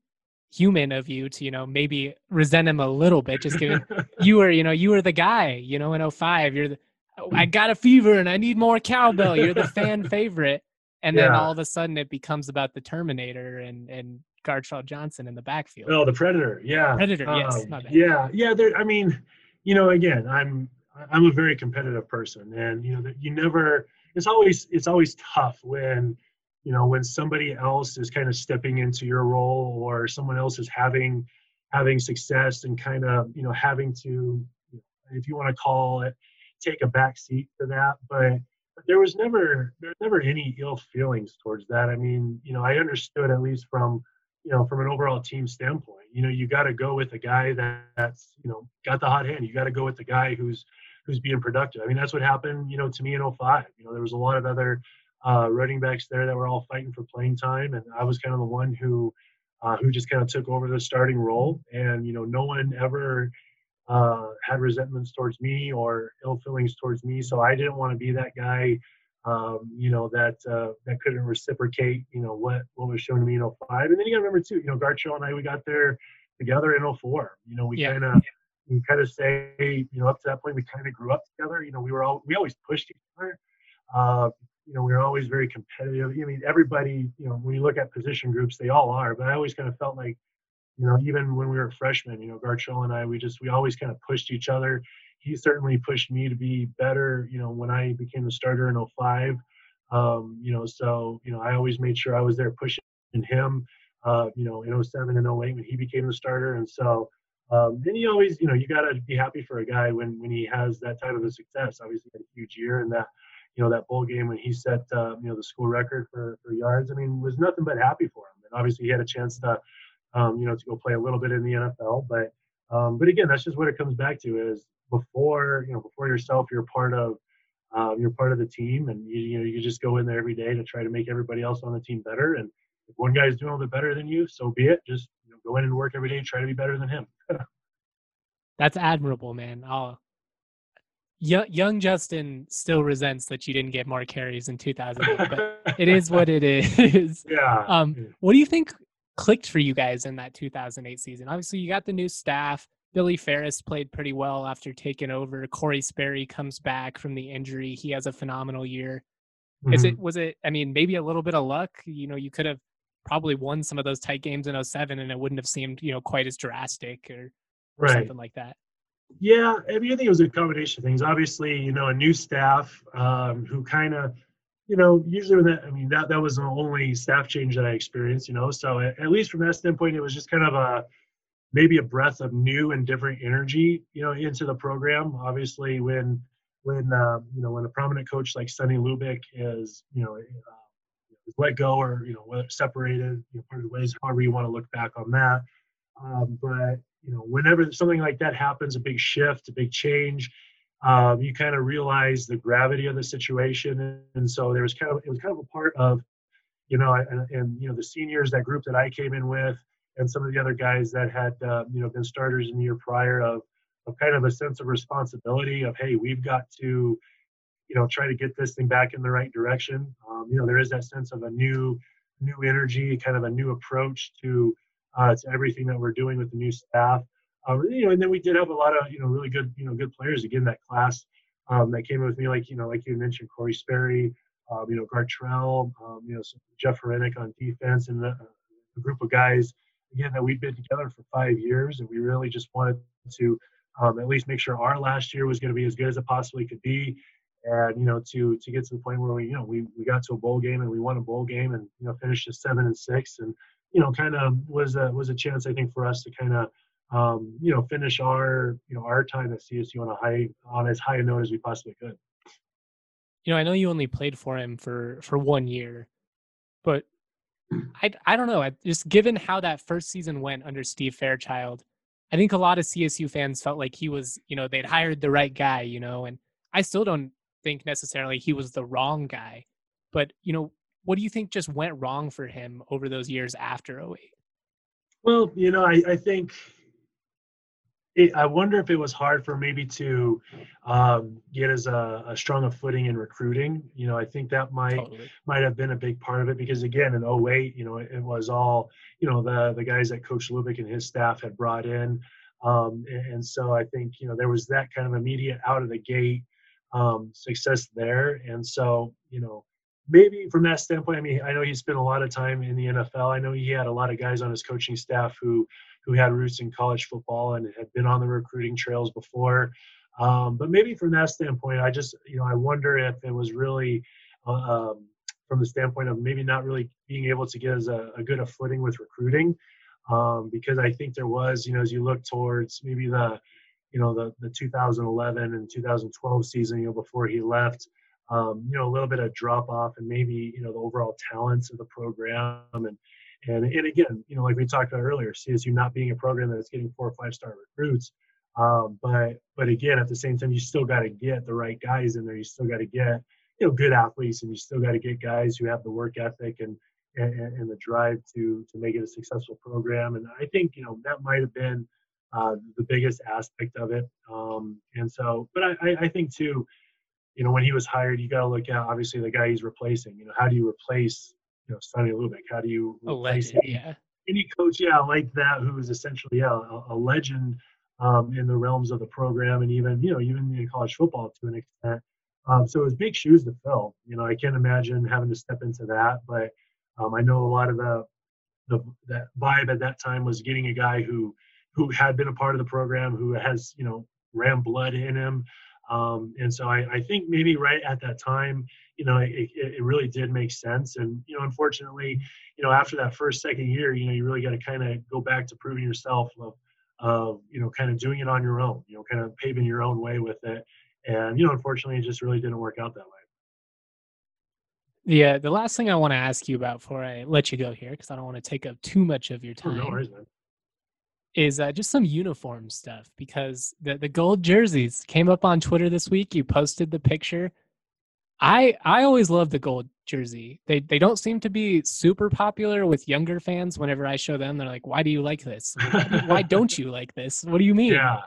human of you to you know maybe resent him a little bit just given you were you know you were the guy you know in 05 you're the oh, i got a fever and i need more cowbell you're the fan favorite and then Yeah. all of a sudden it becomes about the terminator and and Gartrell johnson in the backfield Oh, the Predator. Yeah. Predator, yes, Um. Yeah, yeah. There. I mean, you know, again, I'm I'm a very competitive person, and you know, that you never. It's always it's always tough when you know when somebody else is kind of stepping into your role or someone else is having having success and kind of you know having to if you want to call it take a back seat to that but but there was never there was never any ill feelings towards that i mean you know i understood at least from you know, from an overall team standpoint, you know, you got to go with the guy that, that's, you know, got the hot hand. You got to go with the guy who's, who's being productive. I mean, that's what happened, you know, to me in 05. You know, there was a lot of other uh, running backs there that were all fighting for playing time, and I was kind of the one who, uh, who just kind of took over the starting role. And you know, no one ever uh, had resentments towards me or ill feelings towards me, so I didn't want to be that guy um, you know, that uh, that couldn't reciprocate, you know, what what was shown to me in 05. And then you got to remember too, you know, Gartrell and I, we got there together in 04. You know, we Yeah. kind of we kind of say, you know, up to that point, we kind of grew up together. You know, we were all we always pushed each other. Uh, you know, we were always very competitive. I mean, everybody, you know, when you look at position groups, they all are. But I always kind of felt like, you know, even when we were freshmen, you know, Gartrell and I, we just we always kind of pushed each other he certainly pushed me to be better, you know, when I became the starter in 05. Um, you know, so, you know, I always made sure I was there pushing him, uh, you know, in 07 and 08 when he became the starter. And so, um, then you always, you know, you got to be happy for a guy when, when he has that type of a success. Obviously, had a huge year and that, you know, that bowl game when he set, uh, you know, the school record for, for yards. I mean, was nothing but happy for him. And obviously, he had a chance to, um, you know, to go play a little bit in the NFL. But, um, but again, that's just what it comes back to is before you know before yourself you're part of um, you're part of the team and you, you know you just go in there every day to try to make everybody else on the team better and if one guy's doing a little bit better than you so be it just go in and work every day try to be better than him That's admirable, man. I'll, young, Justin still resents that you didn't get more carries in 2008, but it is what it is. yeah Um, what do you think clicked for you guys in that 2008 season? Obviously, you got the new staff. Billy Farris played pretty well after taking over. Kory Sperry comes back from the injury. He has a phenomenal year. Is Mhm. it was it? I mean, maybe a little bit of luck. You know, you could have probably won some of those tight games in 07 and it wouldn't have seemed you know quite as drastic or, or right something like that. Yeah, I mean, I think it was a combination of things. Obviously, you know, a new staff um, who kind of, you know, usually when that, I mean, that that was the only staff change that I experienced, you know. So at, at least from that standpoint, it was just kind of a maybe a breath of new and different energy, you know, into the program. Obviously, when when um, you know when a prominent coach like Sonny Lubick is, you know. Uh, is let go or you know whether separated you know part of the ways however you want to look back on that um, but you know, whenever something like that happens, a big shift, a big change, um, you kind of realize the gravity of the situation. And so there was kind of, it was kind of a part of, you know, and, and you know, the seniors, that group that I came in with, and some of the other guys that had, uh, you know, been starters in the year prior of, of kind of a sense of responsibility of, hey, we've got to, you know, try to get this thing back in the right direction. Um, you know, there is that sense of a new, new energy, kind of a new approach to, uh, to everything that we're doing with the new staff. Uh, you know, and then we did have a lot of you know really good you know good players again that class um, that came with me like you know like you mentioned Kory Sperry, um, you know Gartrell, um, you know Jeff Horenick on defense, and the, a group of guys again that we've been together for five years, and we really just wanted to um, at least make sure our last year was going to be as good as it possibly could be. And you know, to to get to the point where we, you know, we, we got to a bowl game and we won a bowl game and you know finished at seven and six and you know, kind of was a was a chance I think for us to kind of um, you know finish our you know our time at CSU on a high on as high a note as we possibly could. You know, I know you only played for him for for one year, but I I don't know. I, just given how that first season went under Steve Fairchild, I think a lot of CSU fans felt like he was, you know, they'd hired the right guy, you know, and I still don't think necessarily he was the wrong guy. But, you know, what do you think just went wrong for him over those years after 08? Well, you know, I, I think it, I wonder if it was hard for maybe to um, get as a, a strong a footing in recruiting. You know, I think that might totally. might have been a big part of it because again, in 08, you know, it, it was all you know the the guys that Coach Lubick and his staff had brought in, um, and, and, so I think you know there was that kind of immediate out of the gate um, success there, and so you know maybe from that standpoint, I mean, I know he spent a lot of time in the NFL. I know he had a lot of guys on his coaching staff who who had roots in college football and had been on the recruiting trails before. Um, but maybe from that standpoint, I just you know I wonder if it was really uh, um, from the standpoint of maybe not really being able to get as a, a good a footing with recruiting, um, because I think there was you know as you look towards maybe the you know the the 2011 and 2012 season you know before he left um, you know, a little bit of drop off and maybe, you know, the overall talents of the program. And, and, and again, you know, like we talked about earlier, CSU not being a program that's getting four or five star recruits. Um, but, but again, at the same time, you still got to get the right guys in there. You still got to get, you know, good athletes and you still got to get guys who have the work ethic and, and, and the drive to, to make it a successful program. And I think, you know, that might have been, uh, the biggest aspect of it. Um, and so, but I, I think too, you know, when he was hired, you got to look at obviously the guy he's replacing. You know, how do you replace, you know, Sonny Lubick? How do you replace legend, yeah. any coach, yeah, like that, who is essentially yeah, a, a legend um, in the realms of the program and even you know even in college football to an extent. Um, so it was big shoes to fill. You know, I can't imagine having to step into that, but um, I know a lot of the the that vibe at that time was getting a guy who who had been a part of the program, who has you know ram blood in him, um, and so I, I, think maybe right at that time, you know, it, it, really did make sense. And, you know, unfortunately, you know, after that first, second year, you know, you really got to kind of go back to proving yourself of, of, you know, kind of doing it on your own, you know, kind of paving your own way with it. And, you know, unfortunately, it just really didn't work out that way. Yeah, the last thing I want to ask you about before I let you go here, because I don't want to take up too much of your time. Oh, no worries, man is uh, just some uniform stuff because the, the gold jerseys came up on Twitter this week. You posted the picture. I I always love the gold jersey. They they don't seem to be super popular with younger fans. Whenever I show them, they're like, "Why do you like this? Why don't you like this? What do you mean?" Yeah.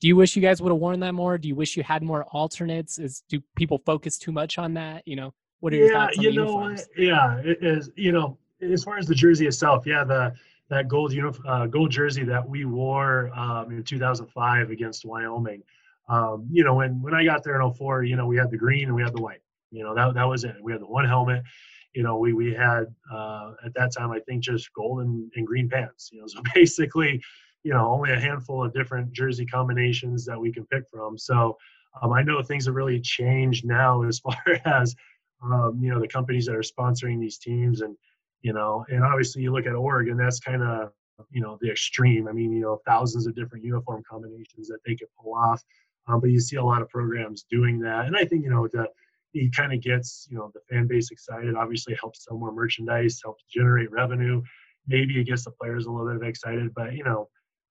Do you wish you guys would have worn that more? Do you wish you had more alternates? Is do people focus too much on that? You know, what are your yeah, thoughts on you know, uniforms? Yeah, it is. You know, as far as the jersey itself, yeah, the that gold unif- uh, gold jersey that we wore um, in 2005 against Wyoming. Um, you know, when when I got there in 04, you know, we had the green and we had the white. You know, that that was it. We had the one helmet. You know, we we had uh, at that time I think just gold and, and green pants. You know, so basically, you know, only a handful of different jersey combinations that we can pick from. So um, I know things have really changed now as far as um, you know the companies that are sponsoring these teams and you know, and obviously you look at Oregon, that's kind of, you know, the extreme. I mean, you know, thousands of different uniform combinations that they could pull off. Um, but you see a lot of programs doing that. And I think, you know, that he kind of gets, you know, the fan base excited, obviously helps sell more merchandise, helps generate revenue. Maybe it gets the players a little bit excited, but, you know,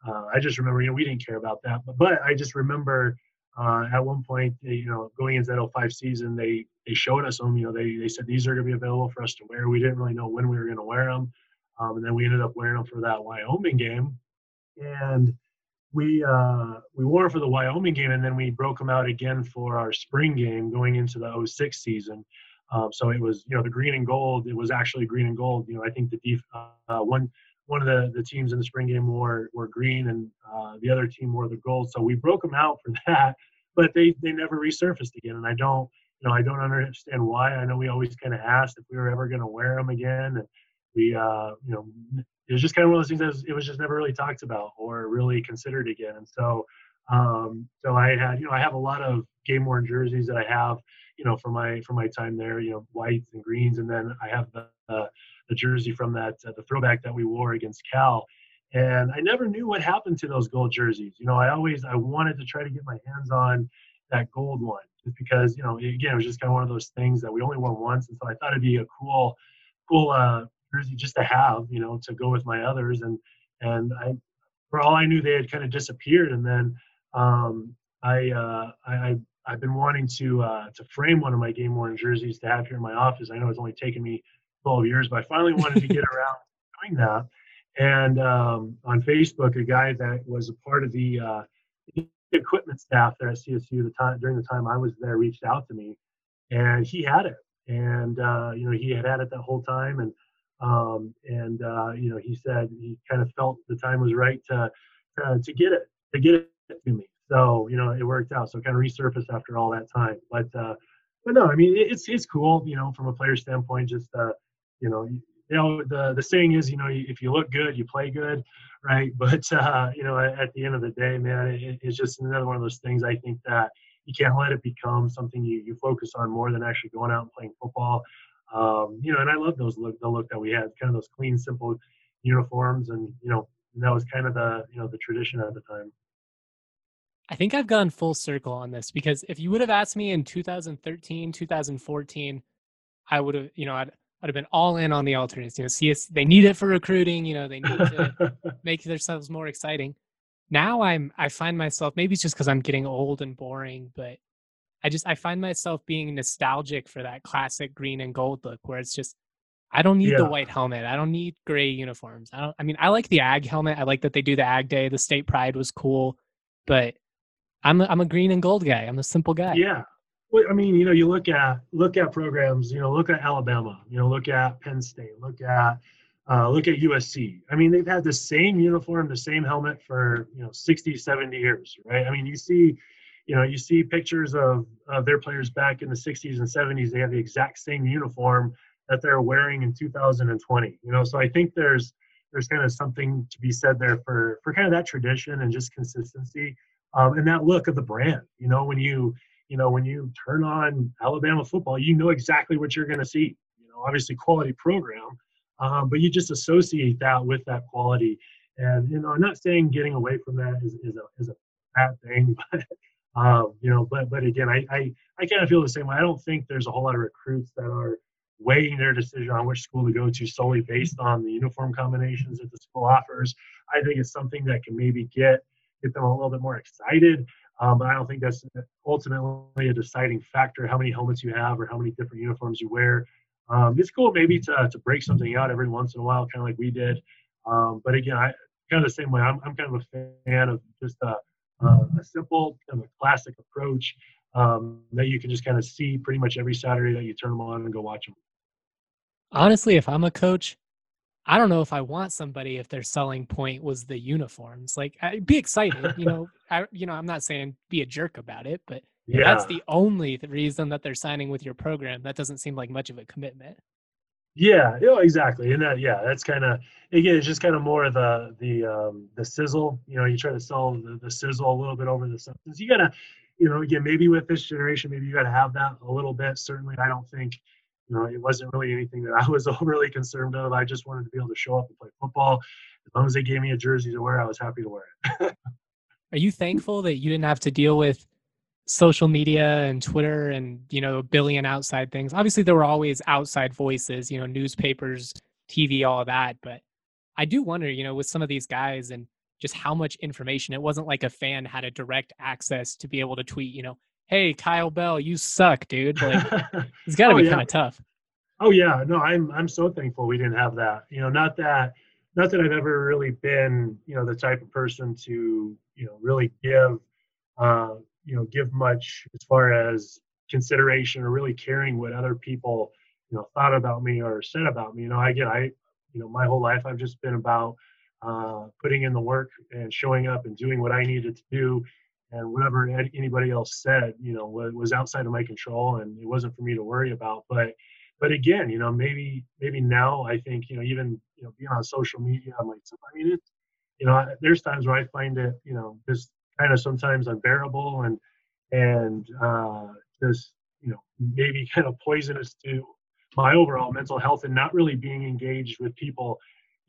uh, I just remember, you know, we didn't care about that. But, but I just remember uh, at one point, you know, going into that 05 season, they they showed us them. You know, they they said these are going to be available for us to wear. We didn't really know when we were going to wear them, um, and then we ended up wearing them for that Wyoming game, and we uh, we wore them for the Wyoming game, and then we broke them out again for our spring game going into the 06 season. Um, so it was, you know, the green and gold. It was actually green and gold. You know, I think the def- uh, one one of the, the teams in the spring game wore were green, and uh, the other team wore the gold. So we broke them out for that, but they they never resurfaced again. And I don't, you know, I don't understand why. I know we always kind of asked if we were ever going to wear them again, and we, uh, you know, it was just kind of one of those things that was, it was just never really talked about or really considered again. And so, um, so I had, you know, I have a lot of game worn jerseys that I have, you know, for my for my time there, you know, whites and greens, and then I have the uh, jersey from that uh, the throwback that we wore against Cal. And I never knew what happened to those gold jerseys. You know, I always I wanted to try to get my hands on that gold one just because you know again it was just kind of one of those things that we only wore once, and so I thought it'd be a cool cool uh, jersey just to have, you know, to go with my others. And and I for all I knew they had kind of disappeared, and then um, I, uh, I I've been wanting to uh, to frame one of my game worn jerseys to have here in my office. I know it's only taken me 12 years, but I finally wanted to get around doing that. And um, on Facebook, a guy that was a part of the uh, equipment staff there at CSU the time during the time I was there reached out to me, and he had it, and uh, you know he had had it that whole time, and um, and uh, you know he said he kind of felt the time was right to uh, to get it to get it to me. So you know it worked out. So kind of resurfaced after all that time, but uh, but no, I mean it's it's cool, you know, from a player standpoint. Just uh, you know, you know the the saying is, you know, if you look good, you play good, right? But uh, you know, at, at the end of the day, man, it, it's just another one of those things. I think that you can't let it become something you you focus on more than actually going out and playing football. Um, you know, and I love those look the look that we had, kind of those clean, simple uniforms, and you know, that was kind of the you know the tradition at the time. I think I've gone full circle on this because if you would have asked me in 2013, 2014, I would have, you know, I'd, I'd have been all in on the alternates. You know, CS, they need it for recruiting. You know, they need to make themselves more exciting. Now I'm, I find myself, maybe it's just because I'm getting old and boring, but I just, I find myself being nostalgic for that classic green and gold look where it's just, I don't need yeah. the white helmet. I don't need gray uniforms. I don't, I mean, I like the ag helmet. I like that they do the ag day. The state pride was cool, but I'm a, I'm a green and gold guy. I'm a simple guy. Yeah. Well, I mean, you know, you look at look at programs. You know, look at Alabama. You know, look at Penn State. Look at uh, look at USC. I mean, they've had the same uniform, the same helmet for you know 60, 70 years, right? I mean, you see, you know, you see pictures of of their players back in the 60s and 70s. They have the exact same uniform that they're wearing in 2020. You know, so I think there's there's kind of something to be said there for for kind of that tradition and just consistency um, and that look of the brand. You know, when you you know when you turn on Alabama football, you know exactly what you're going to see. You know, obviously quality program, um, but you just associate that with that quality. And you know, I'm not saying getting away from that is, is a is a bad thing, but um, you know, but but again, I I, I kind of feel the same way. I don't think there's a whole lot of recruits that are weighing their decision on which school to go to solely based on the uniform combinations that the school offers. I think it's something that can maybe get get them a little bit more excited. Um, but I don't think that's ultimately a deciding factor how many helmets you have or how many different uniforms you wear. Um, it's cool maybe to, to break something out every once in a while, kind of like we did. Um, but again, I kind of the same way. I'm, I'm kind of a fan of just a, a simple, kind of a classic approach um, that you can just kind of see pretty much every Saturday that you turn them on and go watch them. Honestly, if I'm a coach, I don't know if I want somebody if their selling point was the uniforms. Like, I'd be excited, you know. I, you know, I'm not saying be a jerk about it, but yeah. that's the only reason that they're signing with your program. That doesn't seem like much of a commitment. Yeah, yeah, exactly, and that yeah, that's kind of again, it's just kind of more of the the um, the sizzle. You know, you try to sell the, the sizzle a little bit over the substance. You gotta, you know, again, maybe with this generation, maybe you gotta have that a little bit. Certainly, I don't think you know, it wasn't really anything that I was overly concerned of. I just wanted to be able to show up and play football. As long as they gave me a jersey to wear, I was happy to wear it. Are you thankful that you didn't have to deal with social media and Twitter and, you know, a billion outside things? Obviously, there were always outside voices, you know, newspapers, TV, all that. But I do wonder, you know, with some of these guys and just how much information, it wasn't like a fan had a direct access to be able to tweet, you know, hey Kyle Bell, you suck, dude. Like it's got to oh, be yeah. kind of tough. Oh yeah, no, I'm I'm so thankful we didn't have that. You know, not that not that I've ever really been, you know, the type of person to, you know, really give uh, you know, give much as far as consideration or really caring what other people, you know, thought about me or said about me. You know, I get I you know, my whole life I've just been about uh, putting in the work and showing up and doing what I needed to do and whatever anybody else said, you know, was outside of my control, and it wasn't for me to worry about. But, but again, you know, maybe maybe now I think, you know, even you know, being on social media, I'm like, I mean, it's, you know, there's times where I find it, you know, just kind of sometimes unbearable and and uh, just you know maybe kind of poisonous to my overall mental health and not really being engaged with people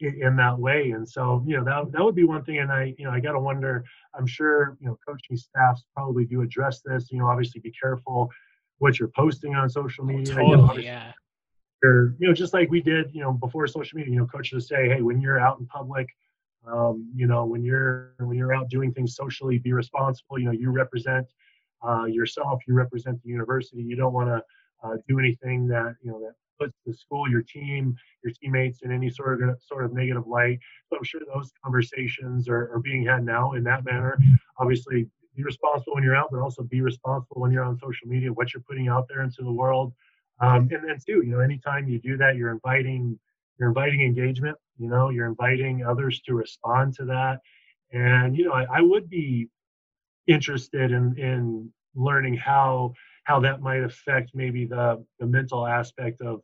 in, in that way. And so, you know, that that would be one thing. And I, you know, I got to wonder. I'm sure, you know, coaching staffs probably do address this. You know, obviously, be careful what you're posting on social media. Totally, you know, yeah. Or, you know, just like we did, you know, before social media, you know, coaches say, hey, when you're out in public, um, you know, when you're when you're out doing things socially, be responsible. You know, you represent uh, yourself, you represent the university. You don't want to uh, do anything that you know that puts the school, your team, your teammates in any sort of sort of negative light. So I'm sure those conversations are, are being had now in that manner. Obviously, be responsible when you're out, but also be responsible when you're on social media, what you're putting out there into the world. Um, and then too, you know, anytime you do that, you're inviting you're inviting engagement. You know, you're inviting others to respond to that. And you know, I, I would be interested in in learning how how that might affect maybe the the mental aspect of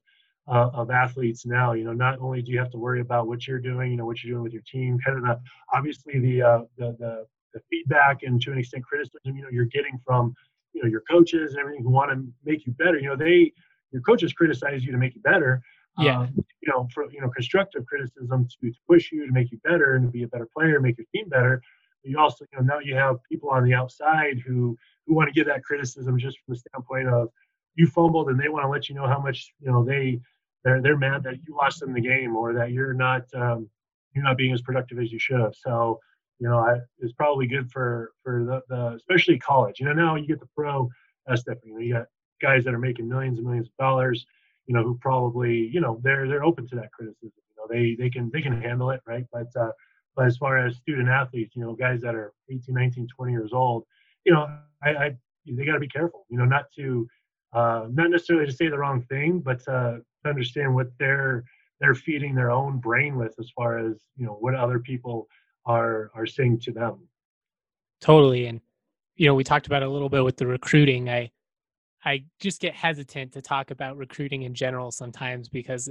uh, of athletes now. You know, not only do you have to worry about what you're doing, you know, what you're doing with your team, kind of the obviously the uh, the, the the feedback and to an extent criticism, you know, you're getting from you know your coaches and everything who want to make you better. You know, they your coaches criticize you to make you better. Yeah. Um, you know, for you know, constructive criticism to, to push you to make you better and to be a better player, make your team better. But you also, you know, now you have people on the outside who who want to give that criticism just from the standpoint of you fumbled and they want to let you know how much you know they they're they're mad that you lost them the game or that you're not um, you're not being as productive as you should have. So you know, I, it's probably good for for the, the especially college. You know, now you get the pro, different. You, know, you got guys that are making millions and millions of dollars. You know, who probably you know they're they're open to that criticism. You know, they they can they can handle it, right? But uh, but as far as student athletes, you know, guys that are 18, 19, 20 years old, you know, I, I they got to be careful. You know, not to uh, not necessarily to say the wrong thing, but uh, to understand what they're they're feeding their own brain with as far as you know what other people are are saying to them. Totally, and you know we talked about a little bit with the recruiting. I I just get hesitant to talk about recruiting in general sometimes because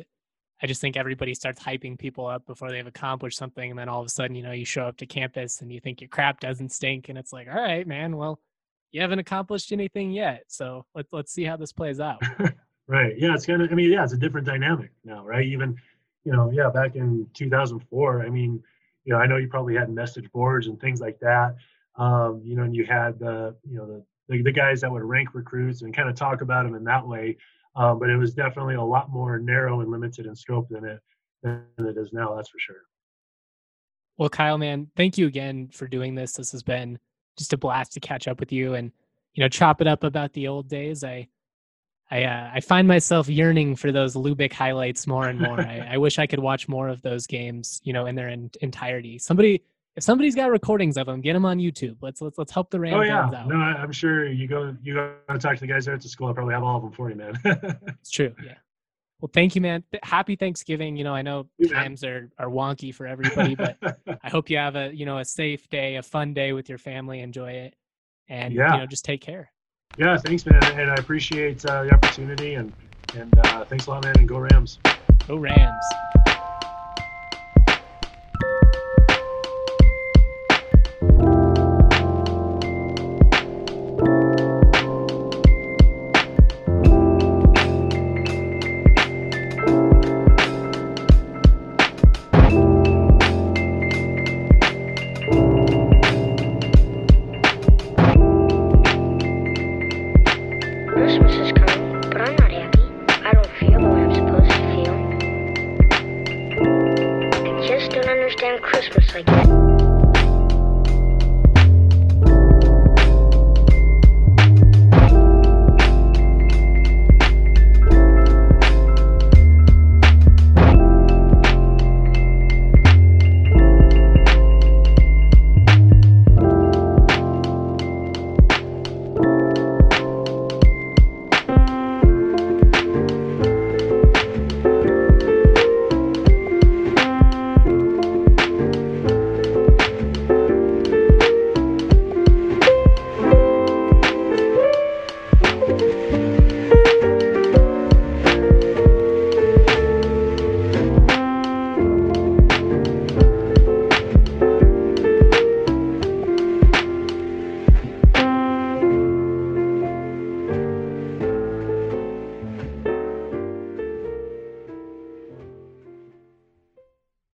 I just think everybody starts hyping people up before they've accomplished something, and then all of a sudden, you know, you show up to campus and you think your crap doesn't stink, and it's like, all right, man, well, you haven't accomplished anything yet, so let's let's see how this plays out. right. Yeah, it's kind of. I mean, yeah, it's a different dynamic now, right? Even, you know, yeah, back in 2004, I mean, you know, I know you probably had message boards and things like that. Um, you know, and you had the, you know, the, the, the guys that would rank recruits and kind of talk about them in that way. Um, but it was definitely a lot more narrow and limited in scope than it than it is now. That's for sure. Well, Kyle, man, thank you again for doing this. This has been just a blast to catch up with you and you know chop it up about the old days. I I uh, I find myself yearning for those Lubick highlights more and more. I, I, wish I could watch more of those games, you know, in their in, entirety. Somebody, if somebody's got recordings of them, get them on YouTube. Let's let's let's help the Rams oh, yeah. out. No, I'm sure you go you go talk to the guys there at the school. I probably have all of them for you, man. it's true. Yeah. Well, thank you, man. Happy Thanksgiving. You know, I know you times are, are wonky for everybody, but I hope you have a you know a safe day, a fun day with your family. Enjoy it, and yeah. you know just take care. Yeah, thanks, man, and I appreciate uh, the opportunity, and and uh, thanks a lot, man, and go Rams. Go Rams.